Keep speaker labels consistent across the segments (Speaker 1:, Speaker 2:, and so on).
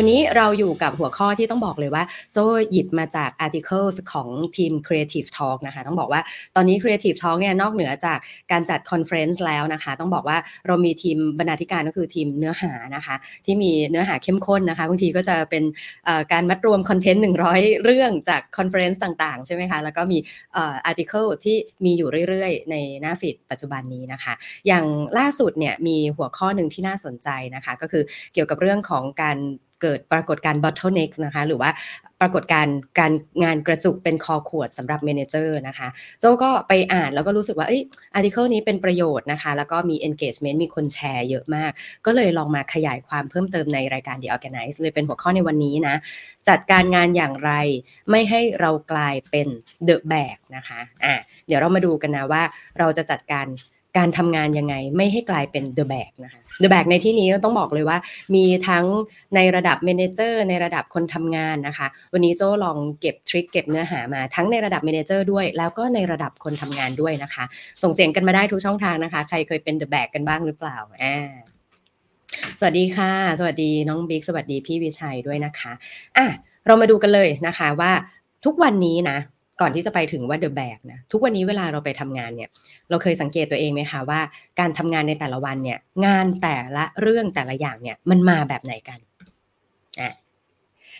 Speaker 1: วันนี้เราอยู่กับหัวข้อที่ต้องบอกเลยว่า โจหยิบมาจาก articles ของทีม Creative Talk นะคะ ต้องบอกว่าตอนนี้ Creative Talk เนี่ยนอกเหนือจากการจัด conference แล้วนะคะ ต้องบอกว่าเรามีทีมบรรณาธิการก็คือทีมเนื้อหานะคะ ที่มีเนื้อหาเข้มข้นนะคะบางทีก็จะเป็นการมัดรวมคอนเทนต์100 เรื่องจาก conference ต่างๆ ใช่ไหมคะ แล้วก็มี article ที่มีอยู่เรื่อยๆ ในหน้า feed ปัจจุบันนี้นะคะ อย่างล่าสุดเนี่ยมีหัวข้อหนึ่งที่น่าสนใจนะคะ ก็คือเกี่ยวกับเรื่องของการ เกิดปรากฏการ bottleneck นะคะหรือว่าปรากฏการการงานกระจุกเป็นคอขวดสำหรับ manager นะคะโจก็ไปอ่านแล้วก็รู้สึกว่าเอ้ย article นี้เป็นประโยชน์นะคะ แล้วก็มี engagement มีคนแชร์เยอะมาก ก็เลยลองมาขยายความเพิ่มเติมในรายการ The Organize เลยเป็นหัวข้อในวันนี้นะ จัดการงานอย่างไรไม่ให้เรากลายเป็น the bag นะคะอะเดี๋ยวเรามาดูกันนะว่าเราจะจัดการ การทำงานยังไงไม่ให้กลายเป็น the bag นะคะ the bag ในที่นี้ต้องบอกเลยว่า มีทั้งในระดับ manager ในระดับคนทำงานนะคะ วันนี้โจ้ลองเก็บทริคเก็บเนื้อหามาทั้งในระดับ manager ด้วย แล้วก็ในระดับคนทำงานด้วยนะคะ ส่งเสียงกันมาได้ทุกช่องทางนะคะ ใครเคยเป็น the bag กันบ้างหรือเปล่าอ่าสวัสดีค่ะ สวัสดีน้องบิ๊กสวัสดีพี่วิชัยด้วยนะคะอะเรามาดูกันเลยนะคะว่าทุกวันนี้นะ ก่อนที่จะไปถึงว่าเดอะแบกนะทุกวันนี้เวลาเราไปทำงานเนี่ยเราเคยสังเกตตัวเองไหมคะว่าการทำงานในแต่ละวันเนี่ยงานแต่ละเรื่องแต่ละอย่างเนี่ยมันมาแบบไหนกันอะ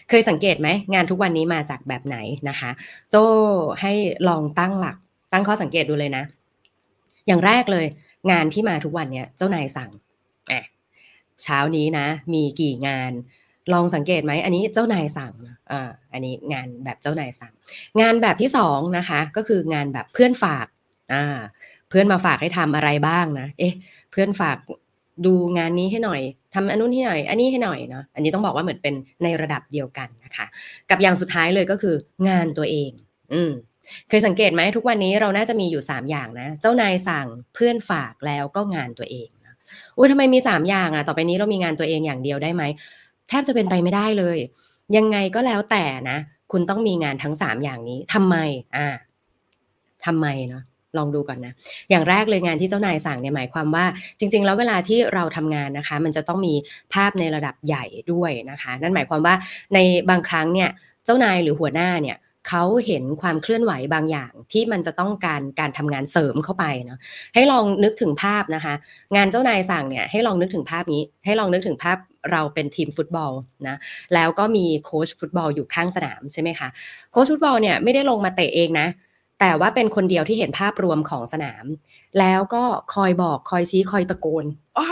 Speaker 1: เคยสังเกตไหมงานทุกวันนี้มาจากแบบไหนนะคะ โจให้ลองตั้งหลัก ตั้งข้อสังเกตดูเลยนะ อย่างแรกเลย งานที่มาทุกวันเนี่ยเจ้านายสั่งอะเช้านี้นะ มีกี่งาน ลองสังเกตไหม อันนี้เจ้านายสั่งอ่าอันนี้งานแบบเจ้านายสั่ง งานแบบที่สองนะคะ ก็คืองานแบบเพื่อนฝากอ่าเพื่อนมาฝากให้ทำอะไรบ้างนะ เอ๊ะ เพื่อนฝากดูงานนี้ให้หน่อยทำอันนู้นให้หน่อย อันนี้ให้หน่อยเนาะ อันนี้ต้องบอกว่าเหมือนเป็นในระดับเดียวกันนะคะ กับอย่างสุดท้ายเลยก็คืองานตัวเอง อืมเคยสังเกตไหมทุกวันนี้เราน่าจะมีอยู่ 3 อย่างนะ เจ้านายสั่งเพื่อนฝากแล้วก็งานตัวเองนะอุ้ยทำไมมี 3 อย่างอะ ต่อไปนี้เรามีงานตัวเองอย่างเดียวได้ไหม แทบจะเป็นไปไม่ได้เลย ยังไงก็แล้วแต่นะ คุณต้องมีงานทั้งสามอย่างนี้ทำไมอ่าทำไมเนาะลองดูก่อนนะ อย่างแรกเลยงานที่เจ้านายสั่งเนี่ยหมายความว่า จริง ๆ แล้วเวลาที่เราทำงานนะคะ มันจะต้องมีภาพในระดับใหญ่ด้วยนะคะ นั่นหมายความว่าในบางครั้งเนี่ยเจ้านายหรือหัวหน้าเนี่ยเขาเห็นความเคลื่อนไหวบางอย่างที่มันจะต้องการการทำงานเสริมเข้าไปเนาะให้ลองนึกถึงภาพนะคะ งานเจ้านายสั่งเนี่ยให้ลองนึกถึงภาพนี้ ให้ลองนึกถึงภาพ เราเป็นทีมฟุตบอลนะแล้วก็มีโค้ชฟุตบอลอยู่ข้างสนามใช่ไหมคะโค้ชฟุตบอลเนี่ยไม่ได้ลงมาเตะเองนะ แต่ว่าเป็นคนเดียวที่เห็นภาพรวมของสนาม แล้วก็คอยบอกคอยชี้คอยตะโกนอ้า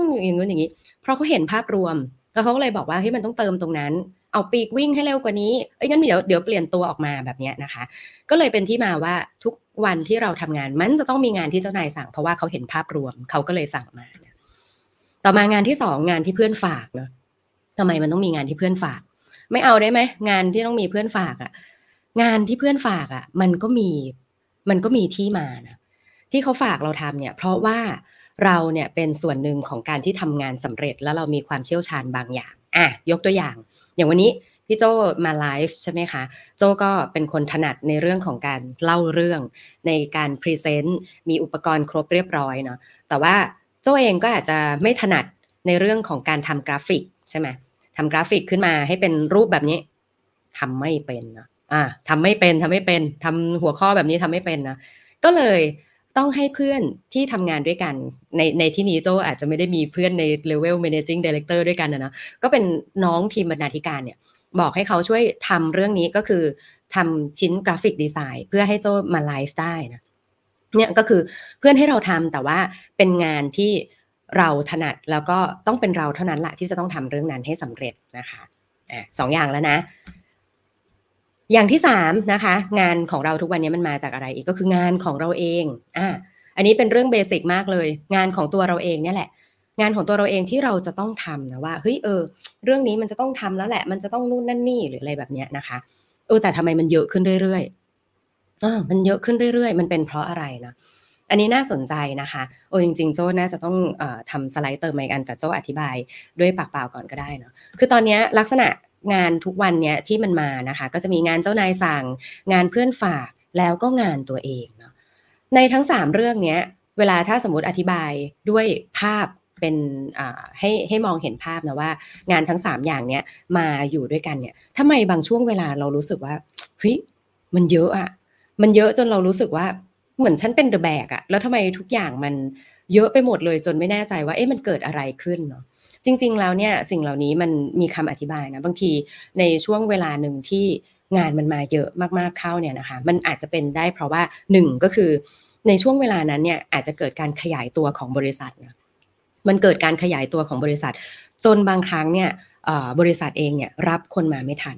Speaker 1: วอย่างนู้นอย่างนี้ เพราะเขาเห็นภาพรวม แล้วเขาก็เลยบอกว่าเฮ้ยมันต้องเติมตรงนั้นเอาปีกวิ่งให้เร็วกว่านี้ เอ้ยงั้นเดี๋ยวเดี๋ยวเปลี่ยนตัวออกมาแบบนี้นะคะ ก็เลยเป็นที่มาว่าทุกวันที่เราทำงานมันจะต้องมีงานที่เจ้านายสั่งเพราะว่าเขาเห็นภาพรวมเขาก็เลยสั่งมา ต่อมางานที่สองงานที่เพื่อนฝากเนาะทำไมมันต้องมีงานที่เพื่อนฝาก ไม่เอาได้ไหมงานที่ต้องมีเพื่อนฝากอะ่ะ งานที่เพื่อนฝากอะ่ะ มันก็มีมันก็มีที่มานะที่เขาฝากเราทำเนี่ย เพราะว่าเราเนี่ยเป็นส่วนหนึ่งของการที่ทำงานสำเร็จ แล้วเรามีความเชี่ยวชาญบางอย่างอะยกตัวอย่าง อย่างวันนี้พี่โจมาไลฟ์ใช่ไหมคะ โจก็เป็นคนถนัดในเรื่องของการเล่าเรื่องในการ present มีอุปกรณ์ครบเรียบร้อยเนาะแต่ว่า โจเองก็อาจจะไม่ถนัดในเรื่องของการทำกราฟิกใช่ไหมทำกราฟิกขึ้นมาให้เป็นรูปแบบนี้ทำไม่เป็นนะอ่าทำไม่เป็นทำไม่เป็นทำหัวข้อแบบนี้ทำไม่เป็นนะก็เลยต้องให้เพื่อนที่ทำงานด้วยกันในในที่นี้โจอาจจะไม่ได้มีเพื่อนในเลเวล managing director ด้วยกันนะนะก็เป็นน้องทีมบรรณาธิการเนี่ยบอกให้เขาช่วยทำเรื่องนี้ก็คือทำชิ้นกราฟิกดีไซน์เพื่อให้โจมาไลฟ์ได้นะ เนี่ยก็คือเพื่อนให้เราทำแต่ว่าเป็นงานที่เราถนัดแล้วก็ต้องเป็นเราเท่านั้นแหละที่จะต้องทำเรื่องนั้นให้สำเร็จนะคะอะสองอย่างแล้วนะ อย่างที่สามนะคะ งานของเราทุกวันนี้มันมาจากอะไรอีกก็คืองานของเราเองอะอันนี้เป็นเรื่องเบสิกมากเลย งานของตัวเราเองเนี่ยแหละ งานของตัวเราเองที่เราจะต้องทำนะว่าเฮ้ยเออ เรื่องนี้มันจะต้องทำแล้วแหละ มันจะต้องนู่นนั่นนี่หรืออะไรแบบเนี้ยนะคะเออแต่ทำไมมันเยอะขึ้นเรื่อยๆ อ่ามันเยอะขึ้นเรื่อยๆ มันเป็นเพราะอะไรนะอันนี้น่าสนใจนะคะ โอ้จริงๆ โจ้น่าจะต้องอทำสไลด์เติมมาอีกอันแต่โจ้อธิบายด้วยปากเปล่าก่อนก็ได้เนาะคือตอนนี้ลักษณะงานทุกวันเนี้ยที่มันมานะคะ ก็จะมีงานเจ้านายสั่ง งานเพื่อนฝากแล้วก็งานตัวเองเนาะในทั้ง 3 เรื่องเนี้ยเวลาถ้าสมมติอธิบายด้วยภาพเป็นให้ให้มองเห็นภาพนะว่า งานทั้ง 3 อย่างเนี้ยมาอยู่ด้วยกันเนี่ยทำไมบางช่วงเวลาเรารู้สึกว่าเฮ้ยมันเยอะอะ มันเยอะจนเรารู้สึกว่าเหมือนฉันเป็นเดอะแบกอะแล้วทำไมทุกอย่างมันเยอะไปหมดเลยจนไม่แน่ใจว่าเอ๊ะมันเกิดอะไรขึ้นเนาะจริง ๆ แล้วเนี่ยสิ่งเหล่านี้มันมีคำอธิบายนะบางทีในช่วงเวลาหนึ่งที่งานมันมาเยอะมากๆเข้าเนี่ยนะคะมันอาจจะเป็นได้เพราะว่าหนึ่งก็คือในช่วงเวลานั้นเนี่ยอาจจะเกิดการขยายตัวของบริษัทนะมันเกิดการขยายตัวของบริษัท จนบางครั้งเนี่ยบริษัทเองเนี่ยรับคนมาไม่ทัน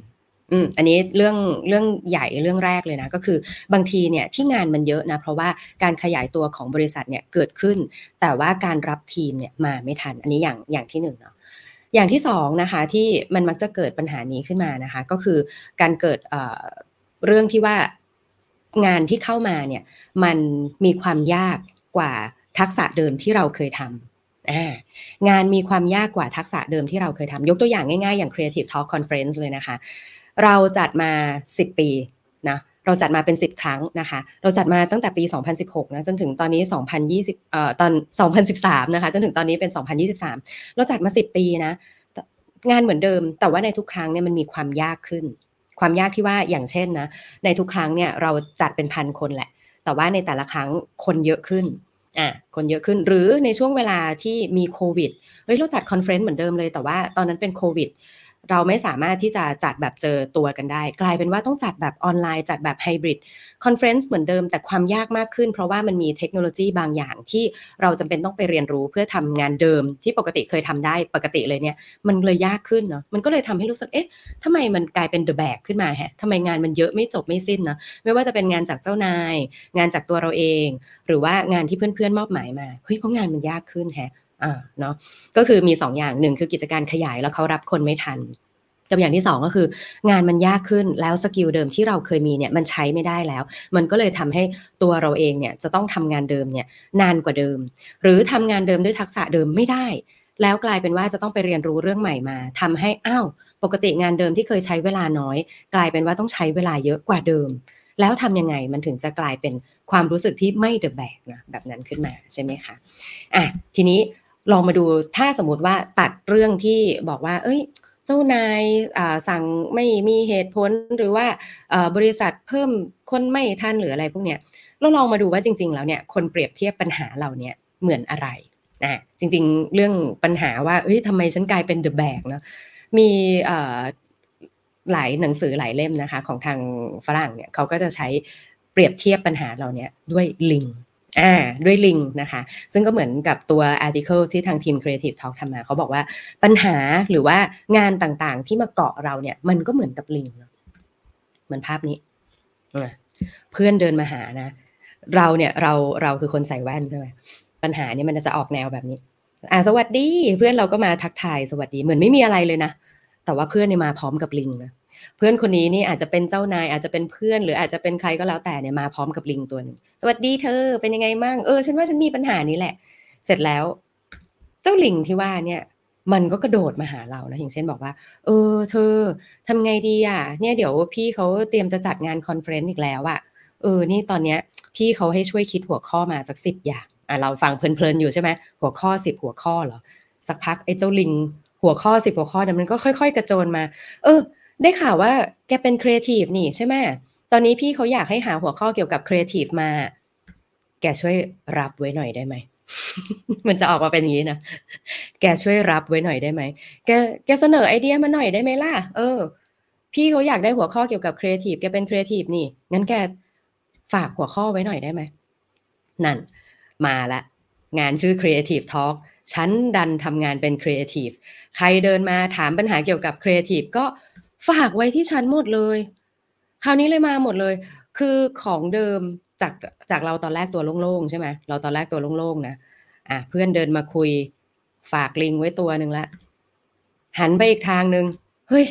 Speaker 1: อืมอันนี้เรื่องเรื่องใหญ่เรื่องแรกเลยนะ ก็คือบางทีเนี่ยที่งานมันเยอะนะ เพราะว่าการขยายตัวของบริษัทเนี่ยเกิดขึ้น แต่ว่าการรับทีมเนี่ยมาไม่ทัน อันนี้อย่างอย่างที่หนึ่งเนาะอย่างที่สองนะคะที่มันมักจะเกิดปัญหานี้ขึ้นมานะคะ ก็คือการเกิดเเรื่องที่ว่างานที่เข้ามาเนี่ยมันมีความยากกว่าทักษะเดิมที่เราเคยทำงานมีความยากกว่าทักษะเดิมที่เราเคยทำยกตัวอย่างง่ายๆ อย่าง Creative Talk Conference เลยนะคะ เราจัดมา 10 ปีนะเราจัดมาเป็น 10 ครั้งนะคะ เราจัดมาตั้งแต่ปี 2016 นะจนถึงตอนนี้ 2020เอ่อตอน 2013 นะคะจนถึงตอนนี้เป็น 2023 เราจัดมา 10 ปีนะงานเหมือนเดิม แต่ว่าในทุกครั้งเนี่ยมันมีความยากขึ้น ความยากที่ว่าอย่างเช่นนะในทุกครั้งเนี่ยเราจัดเป็นพันคนแหละ แต่ว่าในแต่ละครั้งคนเยอะขึ้นอะคนเยอะขึ้นหรือในช่วงเวลาที่มีโควิดเฮ้ยเราจัด conference เหมือนเดิมเลยแต่ว่าตอนนั้นเป็นโควิด เราไม่สามารถที่จะจัดแบบเจอตัวกันได้ กลายเป็นว่าต้องจัดแบบออนไลน์จัดแบบไฮบริด conference เหมือนเดิมแต่ความยากมากขึ้น เพราะว่ามันมีเทคโนโลยีบางอย่างที่เราจำเป็นต้องไปเรียนรู้เพื่อทำงานเดิมที่ปกติเคยทำได้ปกติเลยเนี่ย มันเลยยากขึ้นเนาะมันก็เลยทำให้รู้สึกเอ๊ะทำไมมันกลายเป็นเดอะแบกขึ้นมาฮะทำไมงานมันเยอะไม่จบไม่สิ้นเนาะไม่ว่าจะเป็นงานจากเจ้านาย งานจากตัวเราเอง หรือว่างานที่เพื่อนๆมอบหมายมาเฮ้ยเพราะงานมันยากขึ้นฮะ อ่าเนาะก็คือมี2ออย่างหนึ่งคือกิจการขยายแล้วเขารับคนไม่ทันกับอย่างที่ 2 ก็คืองานมันยากขึ้นแล้วสกิลเดิมที่เราเคยมีเนี่ยมันใช้ไม่ได้แล้ว มันก็เลยทำให้ตัวเราเองเนี่ยจะต้องทำงานเดิมเนี่ยนานกว่าเดิม หรือทำงานเดิมด้วยทักษะเดิมไม่ได้ แล้วกลายเป็นว่าจะต้องไปเรียนรู้เรื่องใหม่มาทำให้อ้าวปกติงานเดิมที่เคยใช้เวลาน้อย กลายเป็นว่าต้องใช้เวลาเยอะกว่าเดิม แล้วทำยังไงมันถึงจะกลายเป็นความรู้สึกที่ไม่เดอะแบกนะแบบนั้นขึ้นมาใช่ไหมคะอะทีนี้ ลองมาดูถ้าสมมติว่าตัดเรื่องที่บอกว่า เอ้ย เจ้านายสั่งไม่มีเหตุผลหรือว่าบริษัทเพิ่มคนไม่ทันหรืออะไรพวกเนี้ยเราลองมาดูว่าจริง ๆ แล้วเนี่ยคนเปรียบเทียบปัญหาเราเนี่ยเหมือนอะไรนะจริง ๆ เรื่องปัญหาว่าเฮ้ยทำไมฉันกลายเป็นเดอะแบกเนาะมีหลายหนังสือหลายเล่มนะคะ ของทางฝรั่งเนี่ยเขาก็จะใช้เปรียบเทียบปัญหาเราเนี่ยด้วยลิง อ่าด้วยลิงนะคะ ซึ่งก็เหมือนกับตัว article ที่ทางทีม Creative Talk ทำมาเขาบอกว่าปัญหาหรือว่างานต่างๆ ที่มาเกาะเราเนี่ย มันก็เหมือนกับลิงเหมือนภาพนี้ เพื่อนเดินมาหานะ เราเนี่ยเราเราคือคนใส่แว่นใช่ไหมปัญหาเนี่ยมันจะออกแนวแบบนี้ อ่าสวัสดี เพื่อนเราก็มาทักทายสวัสดีเหมือนไม่มีอะไรเลยนะ แต่ว่าเพื่อนเนี่ยมาพร้อมกับลิงนะ เพื่อนคนนี้นี่อาจจะเป็นเจ้านายอาจจะเป็นเพื่อน หรืออาจจะเป็นใครก็แล้วแต่เนี่ยมาพร้อมกับลิงตัวนึงสวัสดีเธอเป็นยังไงมั่งเออฉันว่าฉันมีปัญหานี้แหละ เสร็จแล้ว เจ้าลิงที่ว่าเนี่ยมันก็กระโดดมาหาเรานะอย่างเช่นบอกว่า เออ เธอทำไงดีอะ เนี่ยเดี๋ยวพี่เขาเตรียมจะจัดงาน conference อีกแล้วอะ เออ นี่ตอนเนี้ย พี่เขาให้ช่วยคิดหัวข้อมาสักสิบอย่าง อะเราฟังเพลินๆอยู่ใช่ไหมหัวข้อสิบหัวข้อเหรอ สักพักไอ้เจ้าลิง หัวข้อสิบหัวข้อเนี่ยมันก็ค่อย ๆ กระโจนมา เออ ได้ข่าวว่าแกเป็นครีเอทีฟนี่ใช่ไหมตอนนี้พี่เขาอยากให้หาหัวข้อเกี่ยวกับครีเอทีฟมา แกช่วยรับไว้หน่อยได้ไหม มันจะออกมาเป็นอย่างนี้นะ แกช่วยรับไว้หน่อยได้ไหม แก แกเสนอไอเดียมาหน่อยได้ไหมล่ะ เออ พี่เขาอยากได้หัวข้อเกี่ยวกับครีเอทีฟ แกเป็นครีเอทีฟนี่ งั้นแกฝากหัวข้อไว้หน่อยได้ไหม นั่น มาละ งานชื่อ Creative Talk ฉันดันทำงานเป็นครีเอทีฟ ใครเดินมาถามปัญหาเกี่ยวกับครีเอทีฟก็ ฝากไว้ที่ชั้นหมดเลย คราวนี้เลยมาหมดเลย คือของเดิมจากจากเราตอนแรกตัวโล่งๆใช่ไหมเราตอนแรกตัวโล่งๆนะอะเพื่อนเดินมาคุย ฝากลิงไว้ตัวหนึ่งละหันไปอีกทางหนึ่งเฮ้ย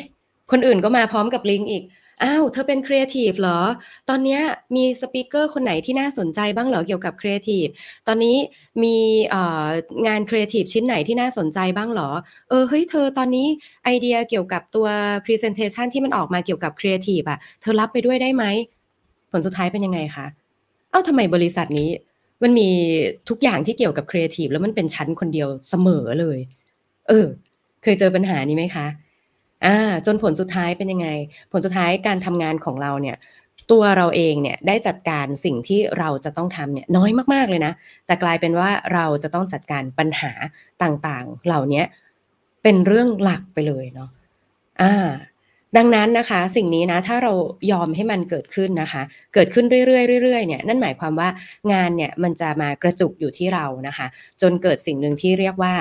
Speaker 1: คนอื่นก็มาพร้อมกับลิงอีก อ้าวเธอเป็นครีเอทีฟเหรอ ตอนนี้มี speaker คนไหนที่น่าสนใจบ้างเหรอเกี่ยวกับครีเอทีฟตอนนี้มีงานครีเอทีฟชิ้นไหนที่น่าสนใจบ้างเหรอ เออเฮ้ยเธอตอนนี้ไอเดียเกี่ยวกับตัว Presentation ที่มันออกมาเกี่ยวกับครีเอทีฟอะเธอรับไปด้วยได้ไหม ผลสุดท้ายเป็นยังไงคะเอ้าทำไมบริษัทนี้ มันมีทุกอย่างที่เกี่ยวกับครีเอทีฟแล้วมันเป็นชั้นคนเดียวเสมอเลย เออ เคยเจอปัญหานี้ไหมคะ อ่าจนผลสุดท้ายเป็นยังไง ผลสุดท้ายการทำงานของเราเนี่ยตัวเราเองเนี่ยได้จัดการสิ่งที่เราจะต้องทำเนี่ยน้อยมากๆเลยนะ แต่กลายเป็นว่าเราจะต้องจัดการปัญหาต่างๆ เหล่านี้เป็นเรื่องหลักไปเลยเนาะอ่าดังนั้นนะคะสิ่งนี้นะถ้าเรายอมให้มันเกิดขึ้นนะคะ เกิดขึ้นเรื่อยๆเรื่อยๆเนี่ยนั่นหมายความว่างานเนี่ยมันจะมากระจุกอยู่ที่เรานะคะ จนเกิดสิ่งหนึ่งที่เรียกว่า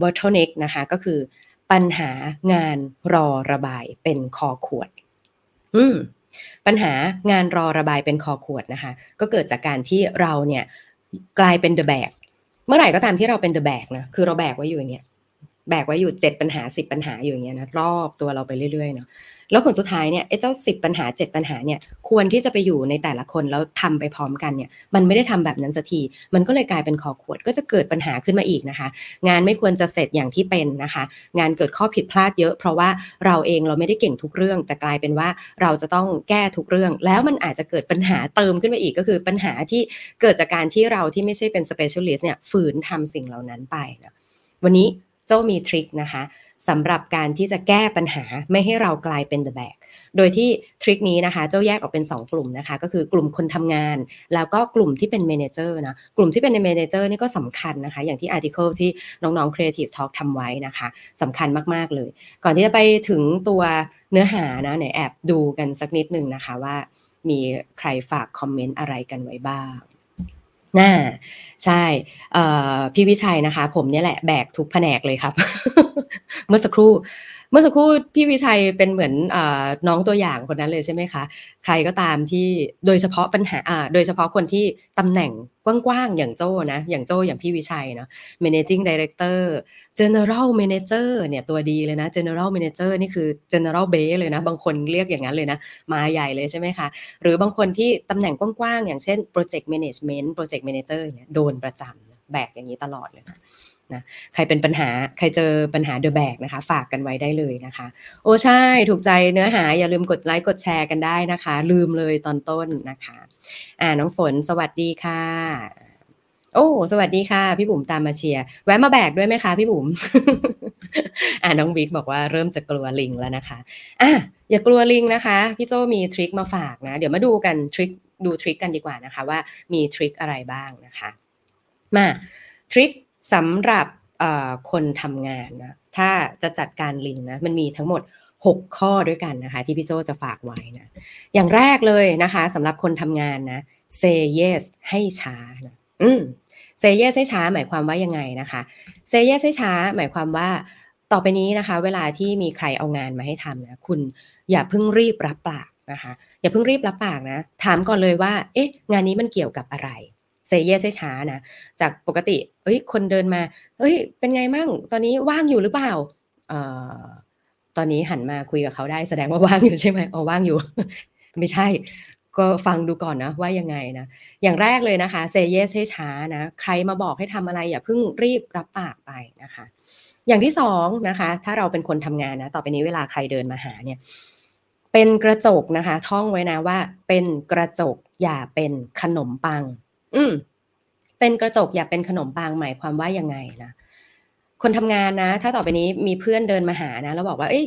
Speaker 1: bottleneck นะคะก็คือ ปัญหางานรอระบายเป็นคอขวด อืม ปัญหางานรอระบายเป็นคอขวดนะคะ ก็เกิดจากการที่เราเนี่ยกลายเป็น the bag เมื่อไหร่ก็ตามที่เราเป็น the bag นะ คือเราแบกไว้อยู่อย่างเงี้ย แบกไว้อยู่เจ็ดปัญหาสิบปัญหาอยู่อย่างเงี้ยนะ รอบตัวเราไปเรื่อยๆเนาะ แล้วผลสุดท้ายเนี่ยไอ้เจ้าสิบปัญหาเจ็ดปัญหาเนี่ยควรที่จะไปอยู่ในแต่ละคนแล้วทำไปพร้อมกันเนี่ยมันไม่ได้ทำแบบนั้นสักที มันก็เลยกลายเป็นคอขวด ก็จะเกิดปัญหาขึ้นมาอีกนะคะ งานไม่ควรจะเสร็จอย่างที่เป็นนะคะ งานเกิดข้อผิดพลาดเยอะ เพราะว่าเราเองเราไม่ได้เก่งทุกเรื่อง แต่กลายเป็นว่าเราจะต้องแก้ทุกเรื่อง แล้วมันอาจจะเกิดปัญหาเติมขึ้นมาอีกก็คือปัญหาที่เกิดจากการที่เราที่ไม่ใช่เป็น specialist เนี่ยฝืนทำสิ่งเหล่านั้นไปนะวันนี้เจ้ามีทริคนะคะ สำหรับการที่จะแก้ปัญหาไม่ให้เรากลายเป็น the bag โดยที่ทริคนี้นะคะเจ้าแยกออกเป็น 2 กลุ่มนะคะ ก็คือกลุ่มคนทำงาน แล้วก็กลุ่มที่เป็น manager นะกลุ่มที่เป็น manager นี่ก็สำคัญนะคะ อย่างที่ article ที่น้องๆ Creative Talk ทำไว้นะคะสำคัญมากๆเลย ก่อนที่จะไปถึงตัวเนื้อหานะไหนแอบดูกันสักนิดหนึ่งนะคะว่ามีใครฝากคอมเมนต์อะไรกันไว้บ้าง น่าใช่พี่วิชัยนะคะ ผมเนี่ยแหละแบกทุกแผนกเลยครับ เมื่อสักครู่ เมื่อสักครู่พี่วิชัยเป็นเหมือนอน้องตัวอย่างคนนั้นเลยใช่ไหมคะ ใครก็ตามที่โดยเฉพาะปัญหาโดยเฉพาะคนที่ตำแหน่งกว้างๆ อย่างโจ้นะ อย่างโจ้อย่างพี่วิชัยเนาะ managing director general manager เนี่ยตัวดีเลยนะ general manager นี่คือ general base เลยนะ บางคนเรียกอย่างนั้นเลยนะ มาใหญ่เลยใช่ไหมคะ หรือบางคนที่ตำแหน่งกว้างๆ อย่างเช่น project management project manager เนี่ยโดนประจำแบกอย่างนี้ตลอดเลยนะ นะใครเป็นปัญหาใครเจอปัญหาเดอะแบกนะคะ ฝากกันไว้ได้เลยนะคะ โอ้ใช่ถูกใจเนื้อหาอย่าลืมกดไลค์กดแชร์กันได้นะคะ ลืมเลยตอนต้นนะคะอ่าน้องฝนสวัสดีค่ะ โอ้สวัสดีค่ะ พี่บุ๋มตามมาเชียร์แวะมาแบกด้วยไหมคะพี่บุ๋มอ่าน้องบิ๊กบอกว่าเริ่มจะกลัวลิงแล้วนะคะอะอย่ากลัวลิงนะคะ พี่โจมีทริคมาฝากนะ เดี๋ยวมาดูกันทริคดูทริคกันดีกว่านะคะ ว่ามีทริคอะไรบ้างนะคะ มาทริค สำหรับคนทำงานนะถ้าจะจัดการลิงนะมันมีทั้งหมด 6 ข้อด้วยกันนะคะที่พี่โจจะฝากไว้นะอย่างแรกเลยนะคะสำหรับคนทำงานนะ say yes ให้ช้านะอืม say yes ให้ช้าหมายความว่ายังไงนะคะ say yes ให้ช้าหมายความว่าต่อไปนี้นะคะ เวลาที่มีใครเอางานมาให้ทำนะคุณอย่าเพิ่งรีบรับปากนะคะอย่าเพิ่งรีบรับปากนะ ถามก่อนเลยว่า เอ๊ะ งานนี้มันเกี่ยวกับอะไรเซเยสช้านะ จากปกติ เอ้ย คนเดินมาเฮ้ย เป็นไงมั่ง ตอนนี้ว่างอยู่หรือเปล่าเอ่อตอนนี้หันมาคุยกับเขาได้แสดงว่าว่างอยู่ใช่ไหมอ๋อว่างอยู่ ไม่ใช่ ก็ฟังดูก่อนนะ ว่ายังไงนะ อย่างแรกเลยนะคะเซเยสให้ช้านะ ใครมาบอกให้ทำอะไรอย่าเพิ่งรีบรับปากไปนะคะ อย่างที่สองนะคะ ถ้าเราเป็นคนทำงานนะ ต่อไปนี้เวลาใครเดินมาหาเนี่ย เป็นกระจกนะคะ ท่องไว้นะว่า เป็นกระจกอย่าเป็นขนมปัง อืม เป็นกระจกอย่าเป็นขนมปังหมายความว่ายังไงนะคนทำงานนะ ถ้าต่อไปนี้มีเพื่อนเดินมาหานะแล้วบอกว่า เอ้ย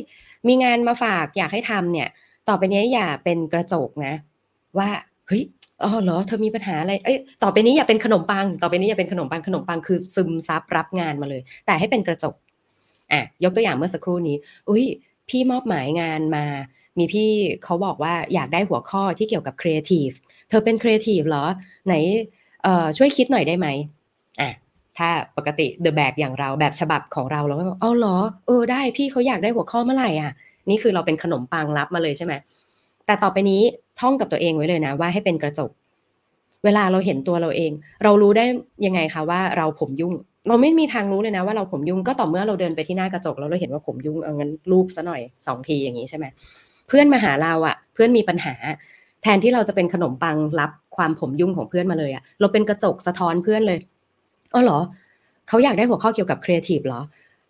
Speaker 1: มีงานมาฝากอยากให้ทำเนี่ย ต่อไปนี้อย่าเป็นกระจกนะ ว่าเฮ้ยอ๋อเหรอเธอมีปัญหาอะไรเอ้ยต่อไปนี้อย่าเป็นขนมปัง ต่อไปนี้อย่าเป็นขนมปังขนมปังคือซึมซับรับงานมาเลย แต่ให้เป็นกระจกอะยกตัวอย่างเมื่อสักครู่นี้ อุ้ยพี่มอบหมายงานมา มีพี่เขาบอกว่าอยากได้หัวข้อที่เกี่ยวกับครีเอทีฟเธอเป็นครีเอทีฟเหรอ ไหน ช่วยคิดหน่อยได้ไหมอะถ้าปกติเดอะแบกอย่างเราแบบฉบับของเราเราก็บอกอ๋อเหรอเออได้พี่เขาอยากได้หัวข้อเมื่อไหร่อะ นี่คือเราเป็นขนมปังรับมาเลยใช่ไหมแต่ต่อไปนี้ท่องกับตัวเองไว้เลยนะ ว่าให้เป็นกระจก เวลาเราเห็นตัวเราเอง เรารู้ได้ยังไงคะว่าเราผมยุ่ง เราไม่มีทางรู้เลยนะว่าเราผมยุ่งก็ต่อเมื่อเราเดินไปที่หน้ากระจกแล้วเราเห็นว่าผมยุ่งเอางั้นรูปซะหน่อยสองทีอย่างนี้ใช่ไหมเพื่อนมาหาเราอะ่ะ เพื่อนมีปัญหา แทนที่เราจะเป็นขนมปังรับ ความผมยุ่งของเพื่อนมาเลยอะเราเป็นกระจกสะท้อนเพื่อนเลยอ๋อเหรอเขาอยากได้หัวข้อเกี่ยวกับครีเอทีฟเหรอ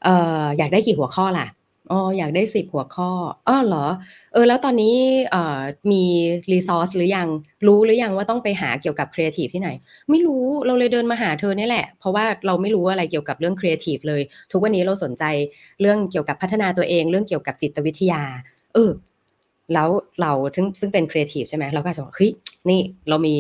Speaker 1: เอ่ออยากได้กี่หัวข้อล่ะอ๋ออยากได้สิบหัวข้ออ้อเหรอ เออ แล้วตอนนี้เอ่อมีresource หรือยัง รู้หรือยังว่าต้องไปหาเกี่ยวกับครีเอทีฟที่ไหน ไม่รู้ เราเลยเดินมาหาเธอเนี่ยแหละ เพราะว่าเราไม่รู้อะไรเกี่ยวกับเรื่องครีเอทีฟเลย ทุกวันนี้เราสนใจเรื่องเกี่ยวกับพัฒนาตัวเอง เรื่องเกี่ยวกับจิตวิทยา เออ แล้วเราซึ่งซึ่งเป็นครีเอทีฟใช่ไหมเราก็จะบอกเฮ้ยนี่เรามี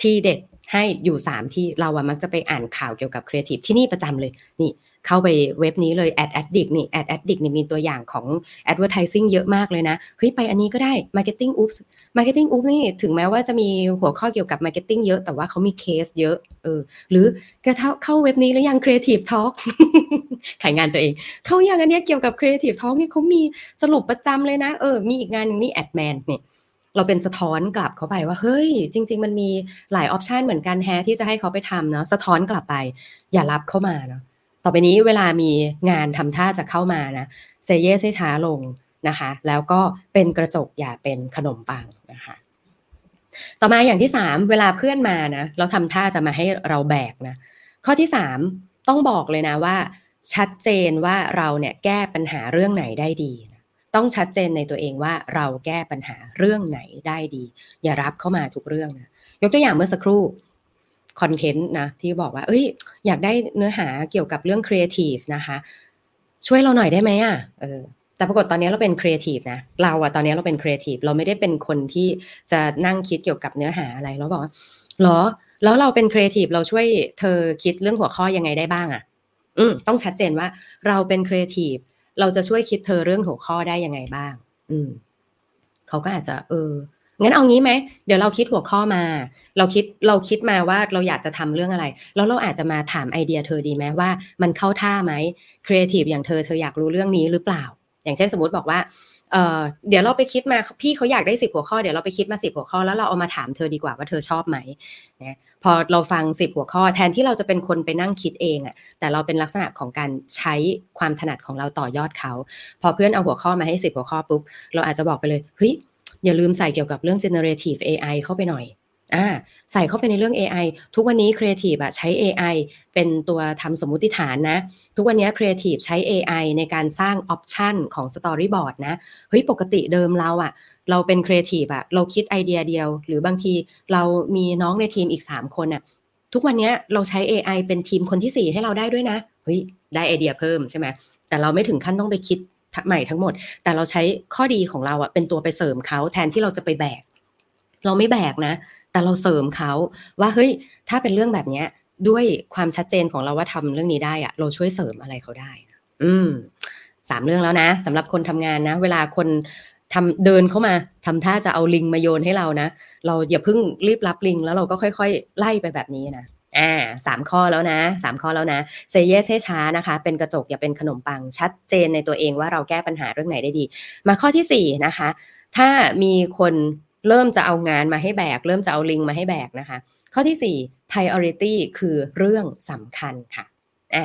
Speaker 1: ที่เด็ดให้อยู่สามที่เราอะมักจะไปอ่านข่าวเกี่ยวกับครีเอทีฟที่นี่ประจำเลยนี่เข้าไปเว็บนี้เลย ad addict นี่ ad addict นี่มีตัวอย่างของ advertising เยอะมากเลยนะเฮ้ยไปอันนี้ก็ได้ Marketing Oops Marketing Oops นี่ถึงแม้ว่าจะมีหัวข้อเกี่ยวกับ marketing เยอะ แต่ว่าเขามีเคสเยอะเออหรือว่าเธอเข้าเว็บนี้แล้วยัง creative talk ขายงานตัวเอง เข้ายังอันเนี้ยเกี่ยวกับ creative talk นี่เขามีสรุปประจำเลยนะเออมีอีกงานหนึ่งนี่ adman นี่เราเป็นสะท้อนกลับเขาไปว่า เฮ้ย จริง ๆ มันมีหลาย option เหมือนกันแฮที่จะให้เขาไปทำเนาะสะท้อนกลับไป อย่ารับเข้ามาเนาะต่อไปนี้เวลามีงานทำท่าจะเข้ามานะเซเยสให้ช้าลงนะคะ แล้วก็เป็นกระจกอย่าเป็นขนมปัง ต่อมาอย่างที่สามเวลาเพื่อนมานะเราทำท่าจะมาให้เราแบกนะข้อที่สามต้องบอกเลยนะว่า ชัดเจนว่าเราเนี่ยแก้ปัญหาเรื่องไหนได้ดีนะต้องชัดเจนในตัวเองว่าเราแก้ปัญหาเรื่องไหนได้ดี อย่ารับเข้ามาทุกเรื่องนะยกตัวอย่างเมื่อสักครู่คอนเทนต์นะที่บอกว่า เอ้ย อยากได้เนื้อหาเกี่ยวกับเรื่องครีเอทีฟนะคะ ช่วยเราหน่อยได้ไหมอะเออ แต่ปรากฏตอนนี้เราเป็นครีเอทีฟนะเราอะตอนนี้เราเป็นครีเอทีฟเราไม่ได้เป็นคนที่จะนั่งคิดเกี่ยวกับเนื้อหาอะไรเราบอกว่าหรอ แล้วเราเป็นครีเอทีฟเราช่วยเธอคิดเรื่องหัวข้อยังไงได้บ้างอะอืมต้องชัดเจนว่าเราเป็นครีเอทีฟเราจะช่วยคิดเธอเรื่องหัวข้อได้ยังไงบ้าง อืมเขาก็อาจจะ เอองั้นเอางี้ไหมเดี๋ยวเราคิดหัวข้อมา เราคิดเราคิดมาว่าเราอยากจะทำเรื่องอะไร แล้วเราอาจจะมาถามไอเดียเธอดีไหมว่า มันเข้าท่าไหมครีเอทีฟอย่างเธอเธออยากรู้เรื่องนี้หรือเปล่า อย่างเช่นสมมติบอกว่าเดี๋ยวเราไปคิดมาพี่เขาอยากได้สิบหัวข้อเดี๋ยวเราไปคิดมาสิบหัวข้อแล้วเราเอามาถามเธอดีกว่าว่าเธอชอบไหมนะพอเราฟังสิบหัวข้อ แทนที่เราจะเป็นคนไปนั่งคิดเองอะแต่เราเป็นลักษณะของการใช้ความถนัดของเราต่อยอดเขา พอเพื่อนเอาหัวข้อมาให้สิบหัวข้อปุ๊บเราอาจจะบอกไปเลยเฮ้ยอย่าลืมใส่เกี่ยวกับเรื่อง generative AI เข้าไปหน่อย อ่าใส่เข้าไปในเรื่อง AI ทุกวันนี้ Creative อะใช้ AI เป็นตัวทำสมมุติฐานนะ ทุกวันนี้ Creative ใช้ AI ในการสร้างออปชันของ Storyboard นะ เฮ้ย ปกติเดิมเราอะเราเป็น Creative อะเราคิดไอเดียเดียว หรือบางทีเรามีน้องในทีมอีก 3 คนอะทุกวันนี้เราใช้ AI เป็นทีมคนที่ 4 ให้เราได้ด้วยนะ เฮ้ย ได้ไอเดียเพิ่มใช่ไหมแต่เราไม่ถึงขั้นต้องไปคิดใหม่ทั้งหมด แต่เราใช้ข้อดีของเราอะเป็นตัวไปเสริมเขาแทนที่เราจะไปแบกเราไม่แบกนะ แต่เราเสริมเขาว่าเฮ้ยถ้าเป็นเรื่องแบบเนี้ยด้วยความชัดเจนของเราว่าทำเรื่องนี้ได้อะเราช่วยเสริมอะไรเขาได้ อืมสามเรื่องแล้วนะสำหรับคนทำงานนะ เวลาคนทำเดินเข้ามาทำท่าจะเอาลิงมาโยนให้เรานะเราอย่าเพิ่งรีบรับลิง แล้วเราก็ค่อย ๆ ไล่ไปแบบนี้นะอ่าสามข้อแล้วนะสามข้อแล้วนะเซเยสให้ช้านะคะ เป็นกระจกอย่าเป็นขนมปังชัดเจนในตัวเองว่าเราแก้ปัญหาเรื่องไหนได้ดี มาข้อที่สี่นะคะ ถ้ามีคน เริ่มจะเอางานมาให้แบก เริ่มจะเอาลิงมาให้แบกนะคะ ข้อที่ 4 priority คือเรื่องสำคัญค่ะอะ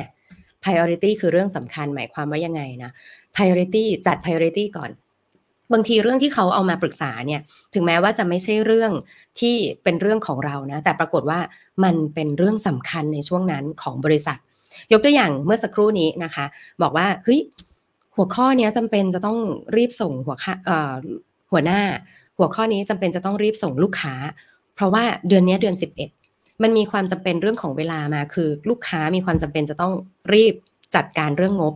Speaker 1: priority คือเรื่องสำคัญหมายความว่ายังไงนะ priority จัด priority ก่อน บางทีเรื่องที่เขาเอามาปรึกษาเนี่ย ถึงแม้ว่าจะไม่ใช่เรื่องที่เป็นเรื่องของเรานะ แต่ปรากฏว่ามันเป็นเรื่องสำคัญในช่วงนั้นของบริษัท ยกตัวอย่างเมื่อสักครู่นี้นะคะ บอกว่าเฮ้ยหัวข้อนี้จำเป็นจะต้องรีบส่งหัวข้อหัวหน้า หัวข้อนี้จำเป็นจะต้องรีบส่งลูกค้า เพราะว่าเดือนนี้เดือน 11 มันมีความจำเป็นเรื่องของเวลามาคือลูกค้ามีความจำเป็นจะต้องรีบจัดการเรื่องงบ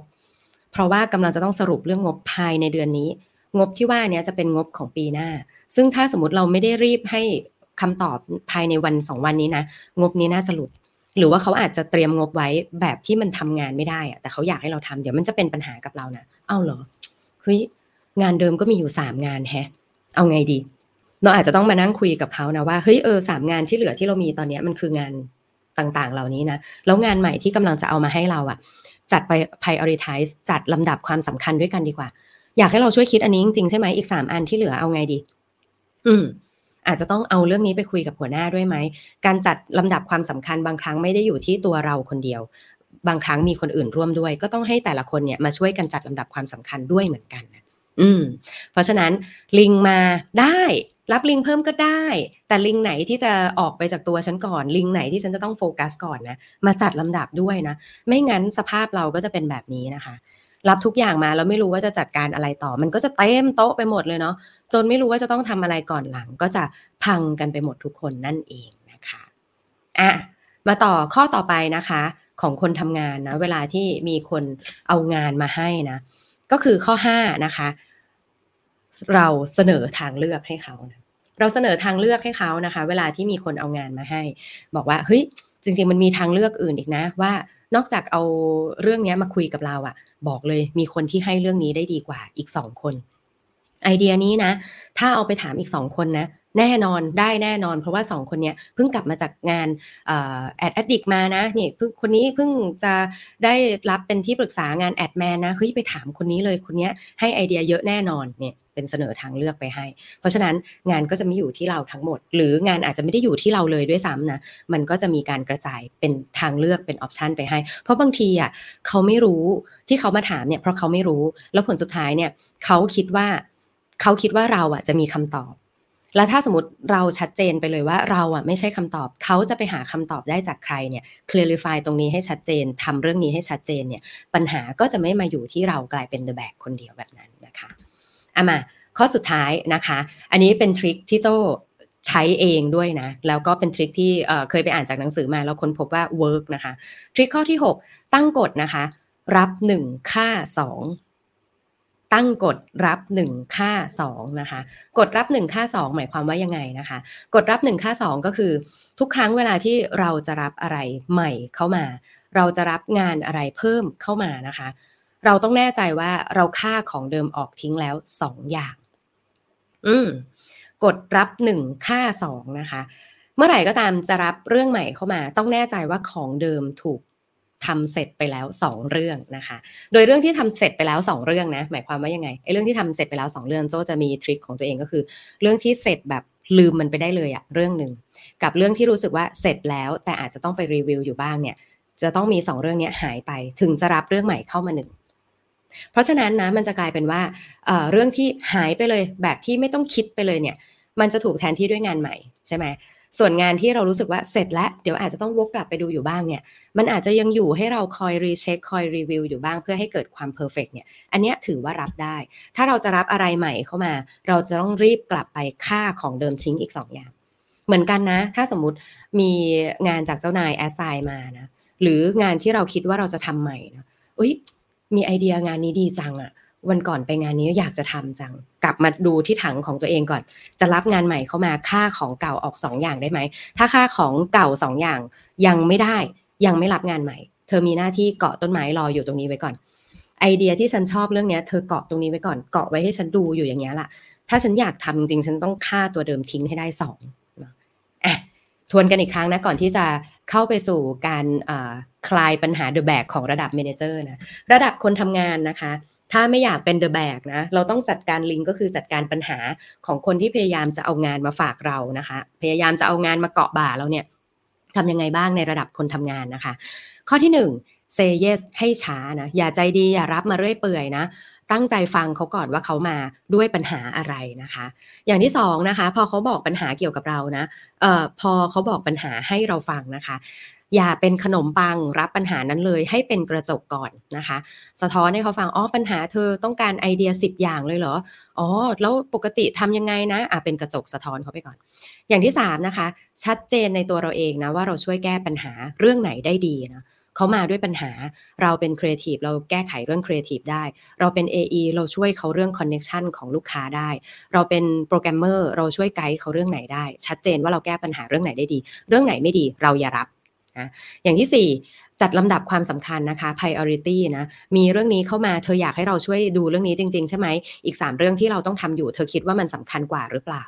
Speaker 1: เพราะว่ากำลังจะต้องสรุปเรื่องงบภายในเดือนนี้ งบที่ว่านี้จะเป็นงบของปีหน้า ซึ่งถ้าสมมติเราไม่ได้รีบให้คำตอบภายในวันสองวันนี้นะงบนี้น่าจะหลุด หรือว่าเขาอาจจะเตรียมงบไว้แบบที่มันทำงานไม่ได้อะแต่เขาอยากให้เราทำเดี๋ยวมันจะเป็นปัญหากับเรานะเอ้าเหรอเฮ้ยงานเดิมก็มีอยู่สามงานแฮะ เอาไงดี เราอาจจะต้องมานั่งคุยกับเขานะว่าเฮ้ยเออสามงานที่เหลือที่เรามีตอนนี้มันคืองานต่างๆ เหล่านี้นะแล้วงานใหม่ที่กำลังจะเอามาให้เราอะจัดไป prioritize จัดลำดับความสำคัญด้วยกันดีกว่า อยากให้เราช่วยคิดอันนี้จริงๆใช่ไหมอีกสามอันที่เหลือเอาไงดี อืมอาจจะต้องเอาเรื่องนี้ไปคุยกับหัวหน้าด้วยไหม การจัดลำดับความสำคัญบางครั้งไม่ได้อยู่ที่ตัวเราคนเดียว บางครั้งมีคนอื่นร่วมด้วย ก็ต้องให้แต่ละคนเนี่ยมาช่วยกันจัดลำดับความสำคัญด้วยเหมือนกันนะ อืม เพราะฉะนั้นลิงมาได้รับลิงเพิ่มก็ได้ แต่ลิงไหนที่จะออกไปจากตัวฉันก่อน ลิงไหนที่ฉันจะต้องโฟกัสก่อนนะมาจัดลำดับด้วยนะ ไม่งั้นสภาพเราก็จะเป็นแบบนี้นะคะ รับทุกอย่างมาแล้วไม่รู้ว่าจะจัดการอะไรต่อ มันก็จะเต็มโต๊ะไปหมดเลยเนาะจนไม่รู้ว่าจะต้องทำอะไรก่อนหลัง ก็จะพังกันไปหมดทุกคนนั่นเองนะคะอะมาต่อข้อต่อไปนะคะ ของคนทำงานนะเวลาที่มีคนเอางานมาให้นะก็คือข้อ5นะคะ เราเสนอทางเลือกให้เขานะเราเสนอทางเลือกให้เขานะคะ เวลาที่มีคนเอางานมาให้ บอกว่าเฮ้ยจริง ๆ มันมีทางเลือกอื่นอีกนะ ว่านอกจากเอาเรื่องนี้มาคุยกับเราอะบอกเลยมีคนที่ให้เรื่องนี้ได้ดีกว่าอีกสองคน ไอเดียนี้นะ ถ้าเอาไปถามอีกสองคนนะแน่นอนได้แน่นอน เพราะว่าสองคนเนี้ยเพิ่งกลับมาจากงานแอดแอดดิกมานะนี่เพิ่งคนนี้เพิ่งจะได้รับเป็นที่ปรึกษางาน Adman นะเฮ้ยไปถามคนนี้เลยคนนี้ให้ไอเดียเยอะแน่นอนเนี่ย เป็นเสนอทางเลือกไปให้ เพราะฉะนั้นงานก็จะไม่อยู่ที่เราทั้งหมด หรืองานอาจจะไม่ได้อยู่ที่เราเลยด้วยซ้ำนะมันก็จะมีการกระจายเป็นทางเลือกเป็นออปชันไปให้ เพราะบางทีอะเขาไม่รู้ที่เขามาถามเนี่ยเพราะเขาไม่รู้แล้วผลสุดท้ายเนี่ยเขาคิดว่าเขาคิดว่าเราอะจะมีคำตอบแล้วถ้าสมมติเราชัดเจนไปเลยว่าเราอะไม่ใช่คำตอบเขาจะไปหาคำตอบได้จากใครเนี่ย clarify ตรงนี้ให้ชัดเจนทำเรื่องนี้ให้ชัดเจนเนี่ย ปัญหาก็จะไม่มาอยู่ที่เรากลายเป็น the bag คนเดียวแบบนั้นนะคะ อามาข้อสุดท้ายนะคะ อันนี้เป็นทริคที่โจใช้เองด้วยนะ แล้วก็เป็นทริคที่เคยไปอ่านจากหนังสือมาแล้วค้นพบว่าเวิร์กนะคะ ทริคข้อที่ 6 ตั้งกฎนะคะ รับ 1 ค่า 2 ตั้งกฎรับ 1 ค่า 2 นะคะกฎรับ 1 ค่า 2 หมายความว่ายังไงนะคะกฎรับ 1 ค่า 2 ก็คือ ทุกครั้งเวลาที่เราจะรับอะไรใหม่เข้ามา เราจะรับงานอะไรเพิ่มเข้ามานะคะ เราต้องแน่ใจว่าเราค่าของเดิมออกทิ้งแล้ว2อย่าง อืม กดรับ1ค่า2นะคะ เมื่อไหร่ก็ตามจะรับเรื่องใหม่เข้ามา ต้องแน่ใจว่าของเดิมถูกทำเสร็จไปแล้ว 2 เรื่องนะคะ โดยเรื่องที่ทำเสร็จไปแล้ว 2 เรื่องนะ หมายความว่ายังไงไอ้เรื่องที่ทำเสร็จไปแล้ว 2 เรื่องโจจะมีทริคของตัวเองก็คือ เรื่องที่เสร็จแบบลืมมันไปได้เลยอะเรื่องหนึ่งกับเรื่องที่รู้สึกว่าเสร็จแล้ว แต่อาจจะต้องไปรีวิวอยู่บ้างเนี่ย จะต้องมี 2 เรื่องนี้หายไป ถึงจะรับเรื่องใหม่เข้ามาหนึ่ง เพราะฉะนั้นนะมันจะกลายเป็นว่าเเรื่องที่หายไปเลยแบบที่ไม่ต้องคิดไปเลยเนี่ย มันจะถูกแทนที่ด้วยงานใหม่ใช่ไหมส่วนงานที่เรารู้สึกว่าเสร็จแล้ว เดี๋ยวอาจจะต้องวกกลับไปดูอยู่บ้างเนี่ย มันอาจจะยังอยู่ให้เราคอยรีเช็คคอยรีวิวอยู่บ้างเพื่อให้เกิดความเพอร์เฟกเนี่ย อันนี้ถือว่ารับได้ ถ้าเราจะรับอะไรใหม่เข้ามา เราจะต้องรีบกลับไปค่าของเดิมทิ้งอีก 2 อย่าง เหมือนกันนะ ถ้าสมมติมีงานจากเจ้านายแอสไซน์มานะ หรืองานที่เราคิดว่าเราจะทำใหม่นะอุ้ย มีไอเดียงานนี้ดีจังอะวันก่อนไปงานนี้อยากจะทำจัง กลับมาดูที่ถังของตัวเองก่อน จะรับงานใหม่เข้ามาค่าของเก่าออก 2ออย่างได้ไหม ถ้าค่าของเก่า2ออย่างยังไม่ได้ยังไม่รับงานใหม่ เธอมีหน้าที่เกาะต้นไม้รออยู่ตรงนี้ไว้ก่อน ไอเดียที่ฉันชอบเรื่องนี้เธอเกาะตรงนี้ไว้ก่อนเกาะไว้ให้ฉันดูอยู่อย่างเงี้ยละถ้าฉันอยากทำจริงฉันต้องฆ่าตัวเดิมทิ้งให้ได้สองอะทวนกันอีกครั้งนะก่อนที่จะ เข้าไปสู่การคลายปัญหาเดอะแบกของระดับ manager นะระดับคนทำงานนะคะ ถ้าไม่อยากเป็นเดอะแบกนะเราต้องจัดการลิงก็คือจัดการปัญหาของคนที่พยายามจะเอางานมาฝากเรานะคะ พยายามจะเอางานมาเกาะบ่าเราเนี่ยทำยังไงบ้างในระดับคนทำงานนะคะ ข้อที่หนึ่ง say yes ให้ช้านะอย่าใจดีอย่ารับมาเรื่อยเปื่อยนะ ตั้งใจฟังเขาก่อนว่าเขามาด้วยปัญหาอะไรนะคะ อย่างที่สองนะคะพอเขาบอกปัญหาเกี่ยวกับเรานะเอ่อพอเขาบอกปัญหาให้เราฟังนะคะ อย่าเป็นขนมปังรับปัญหานั้นเลยให้เป็นกระจกก่อนนะคะ สะท้อนให้เขาฟังอ๋อปัญหาเธอต้องการไอเดีย 10 อย่างเลยเหรออ๋อแล้วปกติทำยังไงนะอะเป็นกระจกสะท้อนเขาไปก่อน อย่างที่3นะคะชัดเจนในตัวเราเองนะว่าเราช่วยแก้ปัญหาเรื่องไหนได้ดีนะ เขามาด้วยปัญหา เราเป็นครีเอทีฟเราแก้ไขเรื่องครีเอทีฟได้ เราเป็น AE เราช่วยเขาเรื่อง connection ของลูกค้าได้ เราเป็นโปรแกรมเมอร์เราช่วยไกด์เขาเรื่องไหนได้ ชัดเจนว่าเราแก้ปัญหาเรื่องไหนได้ดี เรื่องไหนไม่ดีเราอย่ารับนะอย่างที่ 4 จัดลำดับความสำคัญนะคะ priority นะ มีเรื่องนี้เข้ามาเธออยากให้เราช่วยดูเรื่องนี้จริง ๆ ใช่ไหม อีก 3 เรื่องที่เราต้องทำอยู่ เธอคิดว่ามันสำคัญกว่าหรือเปล่า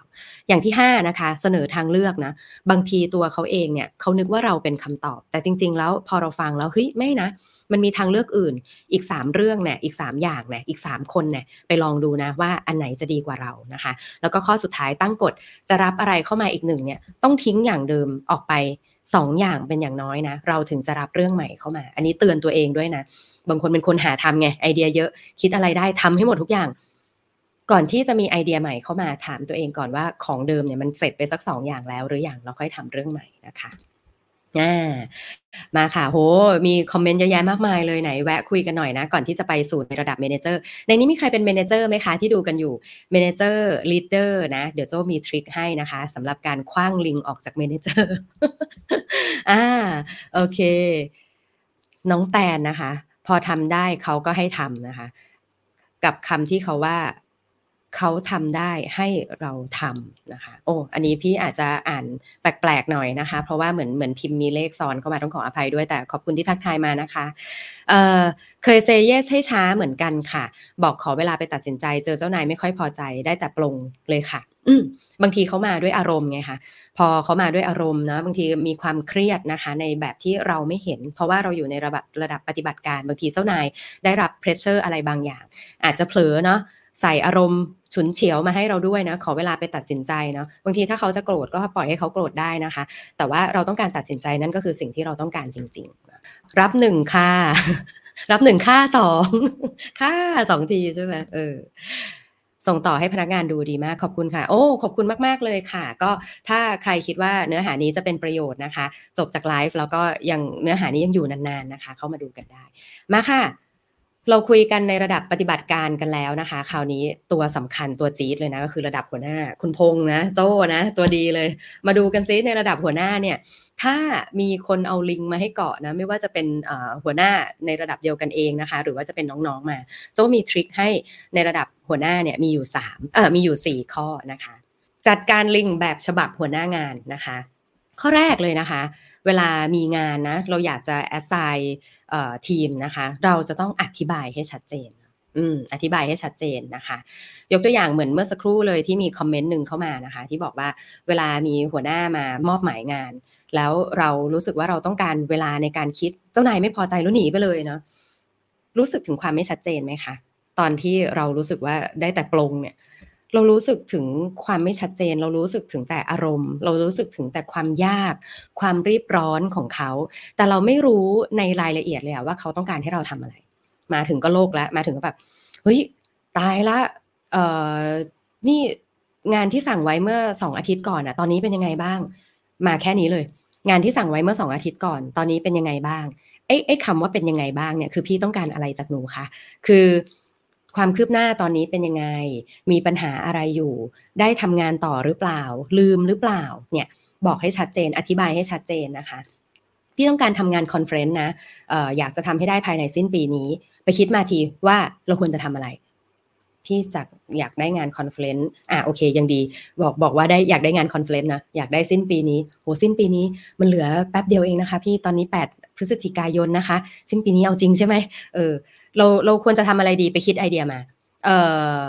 Speaker 1: อย่างที่ 5 นะคะ เสนอทางเลือกนะ บางทีตัวเขาเองเนี่ยเขานึกว่าเราเป็นคำตอบ แต่จริง ๆ แล้วพอเราฟังแล้วเฮ้ยไม่นะมันมีทางเลือกอื่นอีก 3 เรื่องเนี่ยอีก 3 อย่างเนี่ยอีก 3 คนเนี่ยไปลองดูนะว่าอันไหนจะดีกว่าเรานะคะ แล้วก็ข้อสุดท้ายตั้งกฎจะรับอะไรเข้ามาอีกหนึ่งเนี่ยต้องทิ้งอย่างเดิมออกไป สองอย่างเป็นอย่างน้อยนะ เราถึงจะรับเรื่องใหม่เข้ามา อันนี้เตือนตัวเองด้วยนะ บางคนเป็นคนหาทำไงไอเดียเยอะ คิดอะไรได้ทำให้หมดทุกอย่าง ก่อนที่จะมีไอเดียใหม่เข้ามาถามตัวเองก่อนว่าของเดิมเนี่ยมันเสร็จไปสักสองอย่างแล้วหรืออย่างเราค่อยทำเรื่องใหม่นะคะ อ่ามาค่ะโหมีคอมเมนต์เยอะแยะมากมายเลยไหนแวะคุยกันหน่อยนะ ก่อนที่จะไปสู่ในระดับ manager ในนี้มีใครเป็น manager ไหมคะ ที่ดูกันอยู่ manager leader นะ เดี๋ยวโจมี trick ให้นะคะสำหรับการขว้างลิงออกจาก manager อ่าโอเค น้องแตนนะคะ พอทำได้เขาก็ให้ทำนะคะ กับคำที่เขาว่า เขาทำได้ให้เราทำนะคะ โอ้อันนี้พี่อาจจะอ่านแปลกๆหน่อยนะคะ เพราะว่าเหมือนเหมือนพิมพ์มีเลขซ้อนเข้ามาต้องขออภัยด้วยแต่ขอบคุณที่ทักทายมานะคะเอ่อเคยเซเยสให้ช้าเหมือนกันค่ะ บอกขอเวลาไปตัดสินใจ เจอเจ้านายไม่ค่อยพอใจได้แต่ปรงเลยค่ะ อืมบางทีเขามาด้วยอารมณ์ไงคะพอเขามาด้วยอารมณ์นะบางทีมีความเครียดนะคะ ในแบบที่เราไม่เห็น เพราะว่าเราอยู่ในระดับระดับปฏิบัติการ บางทีเจ้านายได้รับเพรสเชอร์อะไรบางอย่าง อาจจะเผลอเนาะ ใส่อารมณ์ฉุนเฉียวมาให้เราด้วยนะ ขอเวลาไปตัดสินใจเนาะบางทีถ้าเขาจะโกรธก็ปล่อยให้เขาโกรธได้นะคะ แต่ว่าเราต้องการตัดสินใจนั่นก็คือสิ่งที่เราต้องการจริง ๆ รับหนึ่งค่ารับหนึ่งค่าสองค่าสองทีใช่ไหมเออส่งต่อให้พนักงานดูดีมากขอบคุณค่ะ โอ้ขอบคุณมาก ๆ เลยค่ะ ก็ถ้าใครคิดว่าเนื้อหานี้จะเป็นประโยชน์นะคะ จบจากไลฟ์แล้วก็ยังเนื้อหานี้ยังอยู่นานๆนะคะ เข้ามาดูกันได้ มาค่ะ เราคุยกันในระดับปฏิบัติการกันแล้วนะคะ คราวนี้ตัวสำคัญตัวจี๊ดเลยนะก็คือระดับหัวหน้า คุณพงษ์นะโจ้นะ ตัวดีเลย มาดูกันซิในระดับหัวหน้าเนี่ย ถ้ามีคนเอาลิงมาให้เกาะนะ ไม่ว่าจะเป็นหัวหน้าในระดับเดียวกันเองนะคะ หรือว่าจะเป็นน้องๆมา โจ้มีทริคให้ในระดับหัวหน้าเนี่ยมีอยู่3เอ่อมีอยู่ 4 ข้อนะคะ จัดการลิงแบบฉบับหัวหน้างานนะคะ ข้อแรกเลยนะคะ เวลามีงานนะ เราอยากจะ assign ทีมนะคะ เราจะต้องอธิบายให้ชัดเจนอืมอธิบายให้ชัดเจนนะคะ ยกตัวอย่างเหมือนเมื่อสักครู่เลยที่มีคอมเมนต์หนึ่งเข้ามานะคะ ที่บอกว่าเวลามีหัวหน้ามามอบหมายงาน แล้วเรารู้สึกว่าเราต้องการเวลาในการคิดเจ้านายไม่พอใจแล้วหนีไปเลยเนาะรู้สึกถึงความไม่ชัดเจนไหมคะ ตอนที่เรารู้สึกว่าได้แต่ปรงเนี่ย เรารู้สึกถึงความไม่ชัดเจน เรารู้สึกถึงแต่อารมณ์ เรารู้สึกถึงแต่ความยาก ความรีบร้อนของเขา แต่เราไม่รู้ในรายละเอียดเลยว่าเขาต้องการให้เราทำอะไร มาถึงก็โลกแล้วมาถึงก็แบบเฮ้ยตายละเอ่อนี่งานที่สั่งไว้เมื่อสองอาทิตย์ก่อนอะตอนนี้เป็นยังไงบ้าง มาแค่นี้เลย งานที่สั่งไว้เมื่อสองอาทิตย์ก่อน ตอนนี้เป็นยังไงบ้างไอ้ไอ้คำว่าเป็นยังไงบ้างเนี่ยคือพี่ต้องการอะไรจากหนูคะคือ ความคืบหน้าตอนนี้เป็นยังไง มีปัญหาอะไรอยู่ ได้ทำงานต่อหรือเปล่า ลืมหรือเปล่า เนี่ย บอกให้ชัดเจน อธิบายให้ชัดเจนนะคะ พี่ต้องการทำงาน conference นะอออยากจะทำให้ได้ภายในสิ้นปีนี้ ไปคิดมาทีว่าเราควรจะทำอะไร พี่จากอยากได้งาน conference อ่าโอเค ยังดี บอกบอกว่าได้อยากได้งาน conference นะ อยากได้สิ้นปีนี้ โห สิ้นปีนี้มันเหลือแป๊บเดียวเองนะคะ พี่ ตอนนี้ 8 พฤศจิกายนนะคะ สิ้นปีนี้เอาจริงใช่ไหมเออเราเราควรจะทำอะไรดีไปคิดไอเดียมา เอ่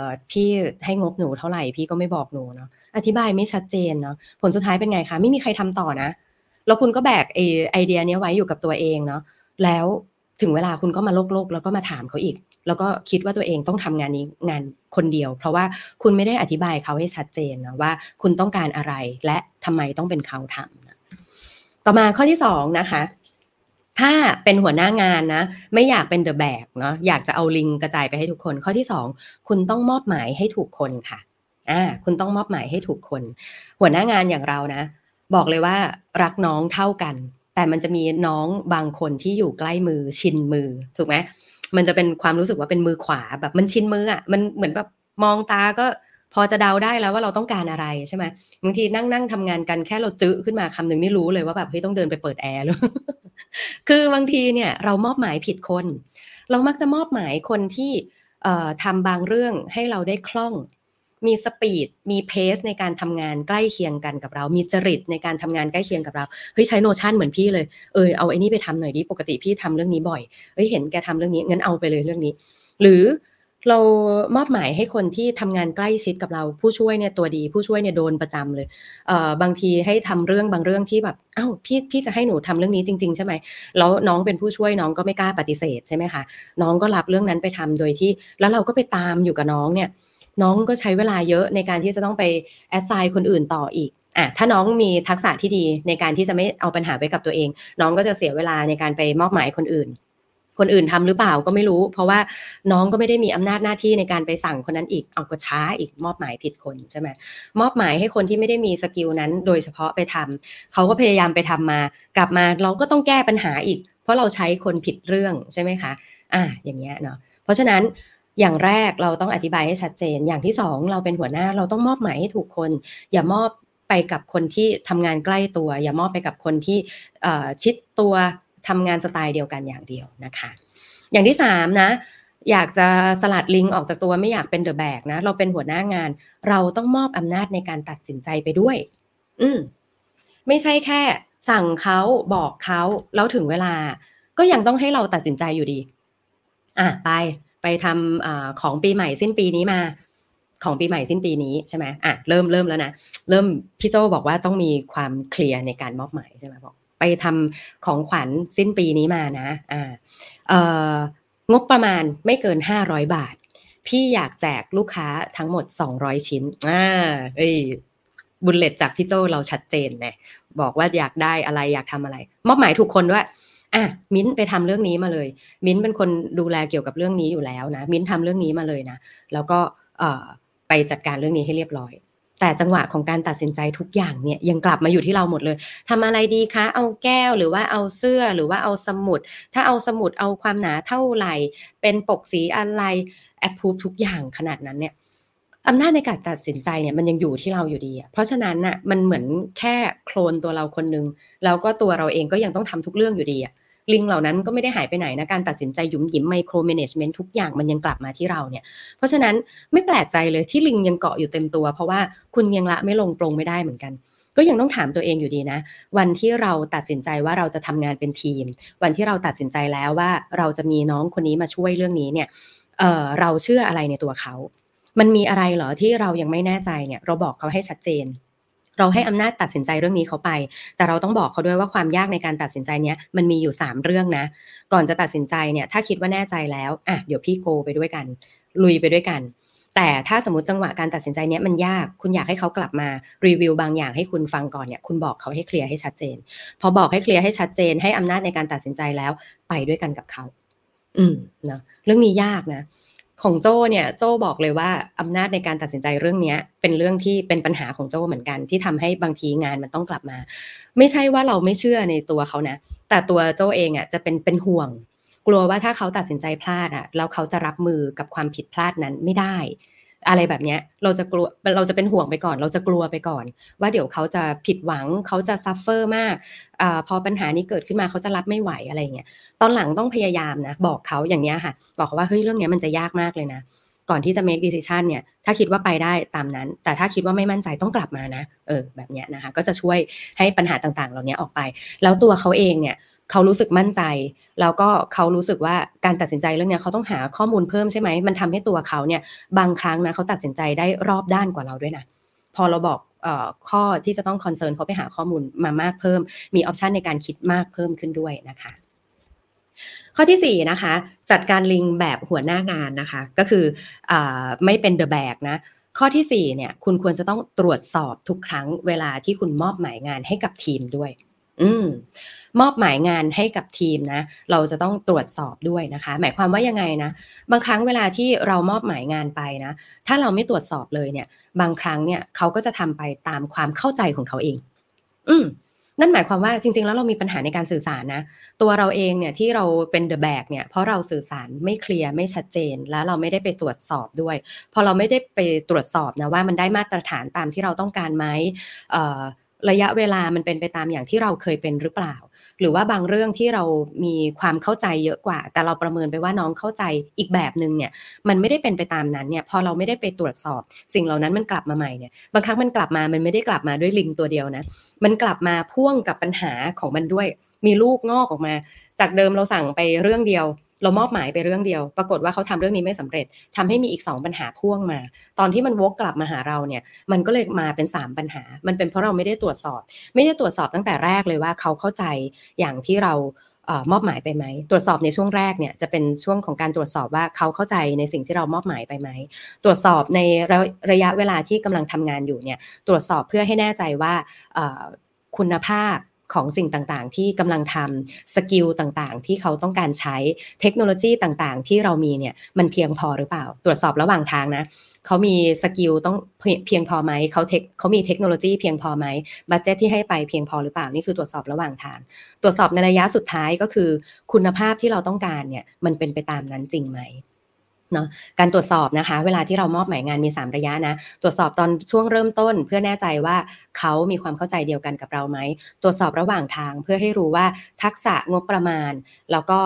Speaker 1: อพี่ให้งบหนูเท่าไหร่พี่ก็ไม่บอกหนูเนาะอธิบายไม่ชัดเจนเนาะผลสุดท้ายเป็นไงคะไม่มีใครทำต่อนะ แล้วคุณก็แบกไอไอเดียนี้ไว้อยู่กับตัวเองเนาะแล้วถึงเวลาคุณก็มาโลกโลกแล้วก็มาถามเขาอีก แล้วก็คิดว่าตัวเองต้องทำงานนี้งานคนเดียว เพราะว่าคุณไม่ได้อธิบายเขาให้ชัดเจนนะว่าคุณต้องการอะไรและทำไมต้องเป็นเขาทำนะต่อมาข้อที่สองนะคะ ถ้าเป็นหัวหน้างานนะ ไม่อยากเป็นเดอะแบกเนาะอยากจะเอาลิงกระจายไปให้ทุกคน ข้อที่สองคุณต้องมอบหมายให้ถูกคนค่ะอ่าคุณต้องมอบหมายให้ถูกคน หัวหน้างานอย่างเรานะ บอกเลยว่ารักน้องเท่ากัน แต่มันจะมีน้องบางคนที่อยู่ใกล้มือชินมือถูกไหมมันจะเป็นความรู้สึกว่าเป็นมือขวาแบบมันชินมืออะ่ะมันเหมือนแบบมองตาก็ พอจะเดาได้แล้วว่าเราต้องการอะไรใช่ไหมบางทีนั่งนั่งทำงานกันแค่เราจื้อขึ้นมาคำหนึ่งนี่รู้เลยว่าแบบเฮ้ยต้องเดินไปเปิดแอร์เลยคือบางทีเนี่ยเรามอบหมายผิดคน เรามักจะมอบหมายคนที่ทำบางเรื่องให้เราได้คล่อง มีสปีด มีเพสในการทำงานใกล้เคียงกันกับเรา มีจริตในการทำงานใกล้เคียงกับเรา เฮ้ยใช้โนชั่นเหมือนพี่เลย เออเอาไอ้นี่ไปทำหน่อยดิ ปกติพี่ทำเรื่องนี้บ่อย เฮ้ยเห็นแกทำเรื่องนี้งั้นเอาไปเลยเรื่องนี้ หรือ เรามอบหมายให้คนที่ทำงานใกล้ชิดกับเราผู้ช่วยเนี่ยตัวดี ผู้ช่วยเนี่ยโดนประจำเลยเอ่อบางทีให้ทำเรื่องบางเรื่องที่แบบอ้าวพี่พี่จะให้หนูทำเรื่องนี้จริง ๆ ใช่ไหมแล้วน้องเป็นผู้ช่วยน้องก็ไม่กล้าปฏิเสธใช่ไหมคะน้องก็รับเรื่องนั้นไปทำโดยที่ แล้วเราก็ไปตามอยู่กับน้องเนี่ย น้องก็ใช้เวลาเยอะในการที่จะต้องไปแอดไซน์คนอื่นต่ออีกอะถ้าน้องมีทักษะที่ดีในการที่จะไม่เอาปัญหาไปกับตัวเอง น้องก็จะเสียเวลาในการไปมอบหมายคนอื่น คนอื่นทำหรือเปล่าก็ไม่รู้ เพราะว่าน้องก็ไม่ได้มีอำนาจหน้าที่ในการไปสั่งคนนั้นอีกเอาก็ช้าอีกมอบหมายผิดคนใช่ไหมมอบหมายให้คนที่ไม่ได้มีสกิลนั้นโดยเฉพาะไปทำเขาก็พยายามไปทำมากลับมาเราก็ต้องแก้ปัญหาอีก เพราะเราใช้คนผิดเรื่องใช่ไหมคะอ่าอย่างเงี้ยเนาะเพราะฉะนั้นอย่างแรกเราต้องอธิบายให้ชัดเจน อย่างที่สองเราเป็นหัวหน้าเราต้องมอบหมายให้ถูกคน อย่ามอบไปกับคนที่ทำงานใกล้ตัว อย่ามอบไปกับคนที่ชิดตัว ทำงานสไตล์เดียวกันอย่างเดียวนะคะ อย่างที่สามนะ อยากจะสลัดลิงออกจากตัวไม่อยากเป็นเดอะแบกนะ เราเป็นหัวหน้างาน เราต้องมอบอำนาจในการตัดสินใจไปด้วย อืมไม่ใช่แค่ สั่งเขาบอกเขาแล้วถึงเวลา ก็ยังต้องให้เราตัดสินใจอยู่ดี อะไปไปทำอของปีใหม่สิ้นปีนี้มาของปีใหม่สิ้นปีนี้ใช่ไหมอะเริ่มเริ่มแล้วนะ เริ่มพี่โจบอกว่าต้องมีความเคลียร์ในการมอบหมายใช่ไหมบอก ไปทำของขวัญสิ้นปีนี้มานะอ่าเอ่องบประมาณไม่เกินห้าร้อยบาท พี่อยากแจกลูกค้าทั้งหมดสองร้อยชิ้นอ่าเอ้ยบุลเลตจากพี่โจเราชัดเจนเลยบอกว่าอยากได้อะไรอยากทำอะไร มอบหมายถูกคนด้วยอะมิ้นไปทำเรื่องนี้มาเลย มิ้นเป็นคนดูแลเกี่ยวกับเรื่องนี้อยู่แล้วนะ มิ้นทำเรื่องนี้มาเลยนะ แล้วก็เอ่อไปจัดการเรื่องนี้ให้เรียบร้อย แต่จังหวะของการตัดสินใจทุกอย่างเนี่ยยังกลับมาอยู่ที่เราหมดเลยทำอะไรดีคะ เอาแก้วหรือว่าเอาเสื้อหรือว่าเอาสมุด ถ้าเอาสมุดเอาความหนาเท่าไหร่ เป็นปกสีอะไรแอปพูฟทุกอย่างขนาดนั้นเนี่ยอำนาจในการตัดสินใจเนี่ยมันยังอยู่ที่เราอยู่ดี เพราะฉะนั้นน่ะมันเหมือนแค่โคลนตัวเราคนนึงแล้วก็ตัวเราเองก็ยังต้องทำทุกเรื่องอยู่ดีอะ ลิงเหล่านั้นก็ไม่ได้หายไปไหนนะ การตัดสินใจหยุมหยิมไมโครเมネจเมนต์ทุกอย่างมันยังกลับมาที่เราเนี่ย เพราะฉะนั้นไม่แปลกใจเลยที่ลิงยังเกาะอยู่เต็มตัว เพราะว่าคุณยังละไม่ลงปรงไม่ได้เหมือนกันก็ยังต้องถามตัวเองอยู่ดีนะ วันที่เราตัดสินใจว่าเราจะทำงานเป็นทีม วันที่เราตัดสินใจแล้วว่าเราจะมีน้องคนนี้มาช่วยเรื่องนี้เนี่ยเเราเชื่ออะไรในตัวเขา มันมีอะไรเหรอที่เรายังไม่แน่ใจเนี่ย เราบอกเขาให้ชัดเจน เราให้อำนาจตัดสินใจเรื่องนี้เขาไป แต่เราต้องบอกเขาด้วยว่าความยากในการตัดสินใจเนี้ยมันมีอยู่ 3 เรื่องนะ ก่อนจะตัดสินใจเนี่ยถ้าคิดว่าแน่ใจแล้วอะเดี๋ยวพี่โกไปด้วยกัน ลุยไปด้วยกัน แต่ถ้าสมมติจังหวะการตัดสินใจเนี้ยมันยากคุณอยากให้เขากลับมารีวิวบางอย่างให้คุณฟังก่อนเนี่ยคุณบอกเขาให้เคลียร์ให้ชัดเจน พอบอกให้เคลียร์ให้ชัดเจน ให้อำนาจในการตัดสินใจแล้วไปด้วยกันกับเขา อืมนะเรื่องนี้ยากนะ ของโจ้เนี่ยโจ้บอกเลยว่าอำนาจในการตัดสินใจเรื่องนี้เป็นเรื่องที่เป็นปัญหาของโจ้เหมือนกัน ที่ทำให้บางทีงานมันต้องกลับมา ไม่ใช่ว่าเราไม่เชื่อในตัวเขานะ แต่ตัวโจ้เองอะจะเป็นเป็นห่วง กลัวว่าถ้าเขาตัดสินใจพลาดอะแล้วเขาจะรับมือกับความผิดพลาดนั้นไม่ได้ อะไรแบบนี้เราจะกลัวเราจะเป็นห่วงไปก่อน เราจะกลัวไปก่อน ว่าเดี๋ยวเขาจะผิดหวังเขาจะ suffer มากอพอปัญหานี้เกิดขึ้นมาเขาจะรับไม่ไหวอะไรเงี้ยตอนหลังต้องพยายามนะบอกเขาอย่างนี้ค่ะ บอกเขาว่าเฮ้ยเรื่องนี้มันจะยากมากเลยนะ ก่อนที่จะ make decision เนี่ยถ้าคิดว่าไปได้ตามนั้น แต่ถ้าคิดว่าไม่มั่นใจต้องกลับมานะเออแบบนี้นะคะก็จะช่วยให้ปัญหาต่างๆ เหล่านี้ออกไป แล้วตัวเขาเองเนี่ย เขารู้สึกมั่นใจ แล้วก็เขารู้สึกว่าการตัดสินใจเรื่องนี้เขาต้องหาข้อมูลเพิ่มใช่ไหมมันทำให้ตัวเขาเนี่ยบางครั้งนะเขาตัดสินใจได้รอบด้านกว่าเราด้วยนะพอเราบอกข้อที่จะต้อง concern เขาไปหาข้อมูลมามากเพิ่ม มี option ในการคิดมากเพิ่มขึ้นด้วยนะคะข้อที่4นะคะจัดการลิงแบบหัวหน้างานนะคะก็คืออไม่เป็นเดอะแบกนะข้อที่4เนี่ยคุณควรจะต้องตรวจสอบทุกครั้งเวลาที่คุณมอบหมายงานให้กับทีมด้วย อืมมอบหมายงานให้กับทีมนะ เราจะต้องตรวจสอบด้วยนะคะ หมายความว่ายังไงนะ บางครั้งเวลาที่เรามอบหมายงานไปนะ ถ้าเราไม่ตรวจสอบเลยเนี่ย บางครั้งเนี่ยเขาก็จะทำไปตามความเข้าใจของเขาเอง อืมนั่นหมายความว่าจริง ๆ แล้วเรามีปัญหาในการสื่อสารนะ ตัวเราเองเนี่ยที่เราเป็นเดอะแบกเนี่ยเพราะเราสื่อสารไม่เคลียร์ไม่ชัดเจน แล้วเราไม่ได้ไปตรวจสอบด้วย พอเราไม่ได้ไปตรวจสอบนะว่ามันได้มาตรฐานตามที่เราต้องการไหม ระยะเวลามันเป็นไปตามอย่างที่เราเคยเป็นหรือเปล่า หรือว่าบางเรื่องที่เรามีความเข้าใจเยอะกว่า แต่เราประเมินไปว่าน้องเข้าใจอีกแบบหนึ่งเนี่ยมันไม่ได้เป็นไปตามนั้นเนี่ยพอเราไม่ได้ไปตรวจสอบ สิ่งเหล่านั้นมันกลับมาใหม่เนี่ยบางครั้งมันกลับมามันไม่ได้กลับมาด้วยลิงตัวเดียวนะมันกลับมาพ่วงกับปัญหาของมันด้วย มีลูกงอกออกมา จากเดิมเราสั่งไปเรื่องเดียว เรามอบหมายไปเรื่องเดียว ปรากฏว่าเขาทำเรื่องนี้ไม่สำเร็จทำให้มีอีก 2 ปัญหาพ่วงมา ตอนที่มันวกกลับมาหาเราเนี่ย มันก็เลยมาเป็น 3 ปัญหา มันเป็นเพราะเราไม่ได้ตรวจสอบ ไม่ได้ตรวจสอบตั้งแต่แรกเลยว่าเขาเข้าใจอย่างที่เรามอบหมายไปไหม ตรวจสอบในช่วงแรกเนี่ยจะเป็นช่วงของการตรวจสอบว่าเขาเข้าใจในสิ่งที่เรามอบหมายไปไหม ตรวจสอบในระยะเวลาที่กำลังทำงานอยู่เนี่ยตรวจสอบเพื่อให้แน่ใจว่าคุณภาพ ของสิ่งต่างๆ ที่กำลังทำ skill ต่างๆ ที่เขาต้องการใช้เทคโนโลยีต่างๆ ที่เรามีเนี่ยมันเพียงพอหรือเปล่า ตรวจสอบระหว่างทางนะเขามี skill ต้องเพียงพอไหมเขาเทคเขามีเทคโนโลยีเพียงพอไหมบัตเจตที่ให้ไปเพียงพอหรือเปล่านี่คือตรวจสอบระหว่างทาง ตรวจสอบในระยะสุดท้ายก็คือ คุณภาพที่เราต้องการเนี่ยมันเป็นไปตามนั้นจริงไหม เนาะการตรวจสอบนะคะ เวลาที่เรามอบหมายงานมี 3 ระยะนะ ตรวจสอบตอนช่วงเริ่มต้น เพื่อแน่ใจว่าเขามีความเข้าใจเดียวกันกับเราไหม ตรวจสอบระหว่างทางเพื่อให้รู้ว่าทักษะงบประมาณ แล้วก็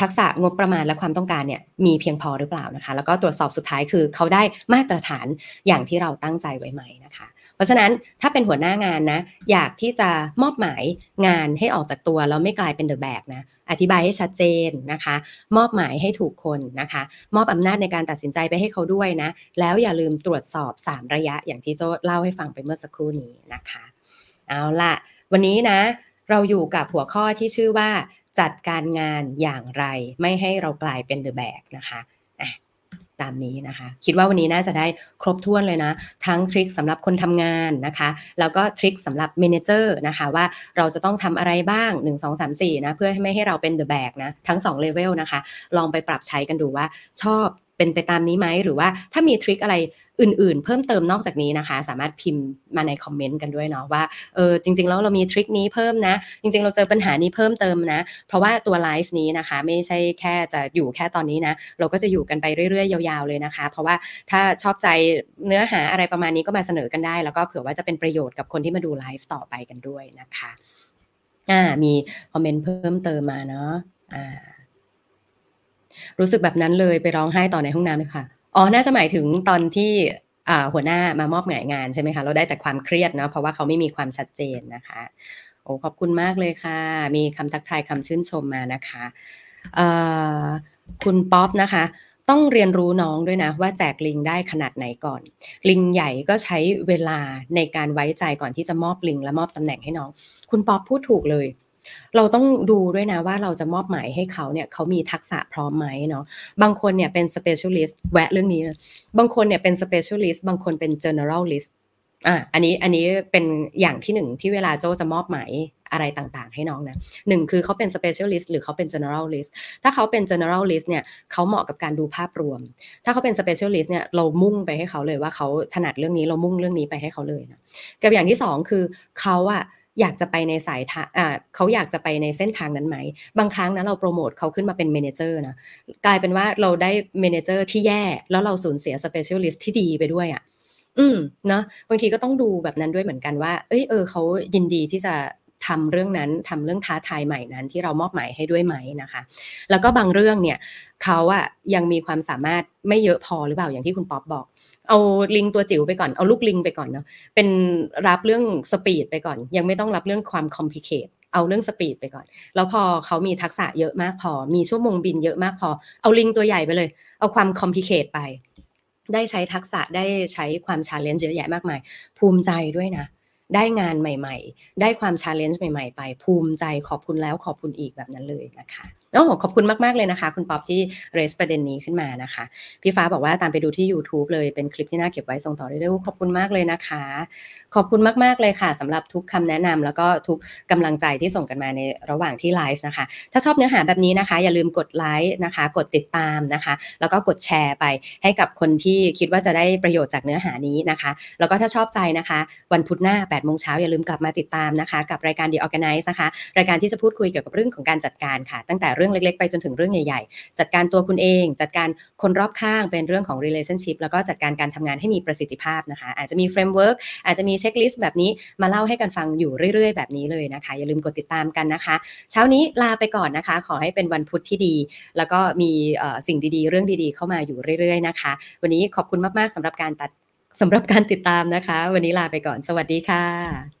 Speaker 1: ทักษะงบประมาณและความต้องการเนี่ยมีเพียงพอหรือเปล่านะคะ แล้วก็ตรวจสอบสุดท้ายคือเขาได้มาตรฐานอย่างที่เราตั้งใจไว้ไหมนะคะ ราะฉะนั้นถ้าเป็นหัวหน้างานนะ อยากที่จะมอบหมายงานให้ออกจากตัวแล้วไม่กลายเป็นเดอะแบกนะอธิบายให้ชัดเจนนะคะ มอบหมายให้ถูกคนนะคะ มอบอำนาจในการตัดสินใจไปให้เขาด้วยนะ แล้วอย่าลืมตรวจสอบ 3 ระยะอย่างที่โจเล่าให้ฟังไปเมื่อสักครู่นี้นะคะ เอาละวันนี้นะ เราอยู่กับหัวข้อที่ชื่อว่าจัดการงานอย่างไรไม่ให้เรากลายเป็นเดอะแบกนะคะ ตามนี้นะคะ คิดว่าวันนี้น่าจะได้ครบถ้วนเลยนะ ทั้ง trick สำหรับคนทำงานนะคะ แล้วก็ trick สำหรับ manager นะคะ ว่าเราจะต้องทำอะไรบ้าง 1 2 3 4 นะ เพื่อไม่ให้เราเป็นเดอะแบกนะ ทั้ง2เลเวลนะคะ ลองไปปรับใช้กันดูว่าชอบเป็นไปตามนี้ไหมหรือว่าถ้ามี trick อะไร อื่นๆ เพิ่มเติมนอกจากนี้นะคะ สามารถพิมพ์มาในคอมเมนต์กันด้วยเนาะว่าเออจริง ๆ แล้วเรามี trick นี้เพิ่มนะ จริง ๆ เราเจอปัญหานี้เพิ่มเติมนะ เพราะว่าตัวไลฟ์นี้นะคะ ไม่ใช่แค่จะอยู่แค่ตอนนี้นะ เราก็จะอยู่กันไปเรื่อย ๆ ยาวๆเลยนะคะ เพราะว่าถ้าชอบใจเนื้อหาอะไรประมาณนี้ก็มาเสนอกันได้ แล้วก็เผื่อว่าจะเป็นประโยชน์กับคนที่มาดูไลฟ์ต่อไปกันด้วยนะคะอ่ามีคอมเมนต์เพิ่มเติมมาเนาะอ่ารู้สึกแบบนั้นเลยไปร้องไห้ต่อในห้องน้ำเลยค่ะ อ๋อ น่าจะหมายถึงตอนที่หัวหน้ามามอบหมายงานใช่ไหมคะ เราได้แต่ความเครียดเนาะเพราะว่าเขาไม่มีความชัดเจนนะคะโอ้ขอบคุณมากเลยค่ะ มีคำทักทายคำชื่นชมมานะคะคุณป๊อปนะคะ ต้องเรียนรู้น้องด้วยนะ ว่าแจกลิงได้ขนาดไหนก่อน ลิงใหญ่ก็ใช้เวลาในการไว้ใจก่อนที่จะมอบลิงและมอบตำแหน่งให้น้อง คุณป๊อปพูดถูกเลย เราต้องดูด้วยนะว่าเราจะมอบหมายให้เขาเนี่ยเขามีทักษะพร้อมไหมเนาะบางคนเนี่ยเป็น specialist แวะเรื่องนี้บางคนเนี่ยเป็น specialist บางคนเป็น generalist อะอันนี้อันนี้เป็นอย่างที่หนึ่งที่เวลาโจจะมอบหมายอะไรต่างๆ ให้น้องนะหนึ่งคือเขาเป็น specialist หรือเขาเป็น generalist ถ้าเขาเป็น generalist เนี่ยเขาเหมาะกับการดูภาพรวม ถ้าเขาเป็น specialist เนี่ยเรามุ่งไปให้เขาเลยว่าเขาถนัดเรื่องนี้เรามุ่งเรื่องนี้ไปให้เขาเลยนะกับอย่างที่สองคือเขาอะ อยากจะไปในสายทางอ่าเขาอยากจะไปในเส้นทางนั้นไหม บางครั้งนะเราโปรโมทเขาขึ้นมาเป็น manager นะกลายเป็นว่าเราได้ manager ที่แย่ แล้วเราสูญเสีย specialist ที่ดีไปด้วยอะ่ะอืมเนาะบางทีก็ต้องดูแบบนั้นด้วยเหมือนกันว่า เอ้ยเออเขายินดีที่จะ ทำเรื่องนั้นทำเรื่องท้าทายใหม่นั้นที่เรามอบหมายให้ด้วยไหมนะคะ แล้วก็บางเรื่องเนี่ยเขาอะยังมีความสามารถไม่เยอะพอหรือเปล่าอย่างที่คุณป๊อปบอก เอาลิงตัวจิ๋วไปก่อนเอาลูกลิงไปก่อนเนาะเป็นรับเรื่อง speed ไปก่อน ยังไม่ต้องรับเรื่องความ complicate เอาเรื่อง speed ไปก่อน แล้วพอเขามีทักษะเยอะมากพอ มีชั่วโมงบินเยอะมากพอ เอาลิงตัวใหญ่ไปเลย เอาความ complicate ไป ได้ใช้ทักษะได้ใช้ความ challenge เยอะแยะมากมาย ภูมิใจด้วยนะ ได้งานใหม่ ๆ ได้ความ challenge ใหม่ ๆ ไปภูมิใจขอบคุณแล้วขอบคุณอีกแบบนั้นเลยนะคะโอ้ขอบคุณมาก ๆ เลยนะคะ คุณป๊อปที่ raise ประเด็นนี้ขึ้นมานะคะ พี่ฟ้าบอกว่าตามไปดูที่ YouTube เลยเป็นคลิปที่น่าเก็บไว้ส่งต่อได้ด้วยขอบคุณมากเลยนะคะ ขอบคุณมาก ๆ เลยค่ะสำหรับทุกคำแนะนำแล้วก็ทุกกำลังใจที่ส่งกันมาในระหว่างที่ไลฟ์นะคะ ถ้าชอบเนื้อหาแบบนี้นะคะ อย่าลืมกดไลค์นะคะ กดติดตามนะคะ แล้วก็กดแชร์ไปให้กับคนที่คิดว่าจะได้ประโยชน์จากเนื้อหานี้นะคะ แล้วก็ถ้าชอบใจนะคะ วันพุธหน้า8โมงเช้าอย่าลืมกลับมาติดตามนะคะ กับรายการ The Organize นะคะ รายการที่จะพูดคุยเกี่ยวกับเรื่องของการจัดการค่ะ ตั้งแต่เรื่องเล็กๆ ไปจนถึงเรื่องใหญ่ๆ จัดการตัวคุณเอง จัดการคนรอบข้างเป็นเรื่องของ relationship แล้วก็จัดการการทำงานให้มีประสิทธิภาพนะคะ อาจจะมี framework อาจจะมีเช็คลิสต์แบบนี้มาเล่าให้กันฟังอยู่เรื่อยๆ แบบนี้เลยนะคะ อย่าลืมกดติดตามกันนะคะ เช้านี้ลาไปก่อนนะคะ ขอให้เป็นวันพุธที่ดี แล้วก็มีสิ่งดีๆ เรื่องดีๆ เข้ามาอยู่เรื่อยๆนะคะ วันนี้ขอบคุณมากๆสำหรับการตัด สำหรับการติดตามนะคะ วันนี้ลาไปก่อน สวัสดีค่ะ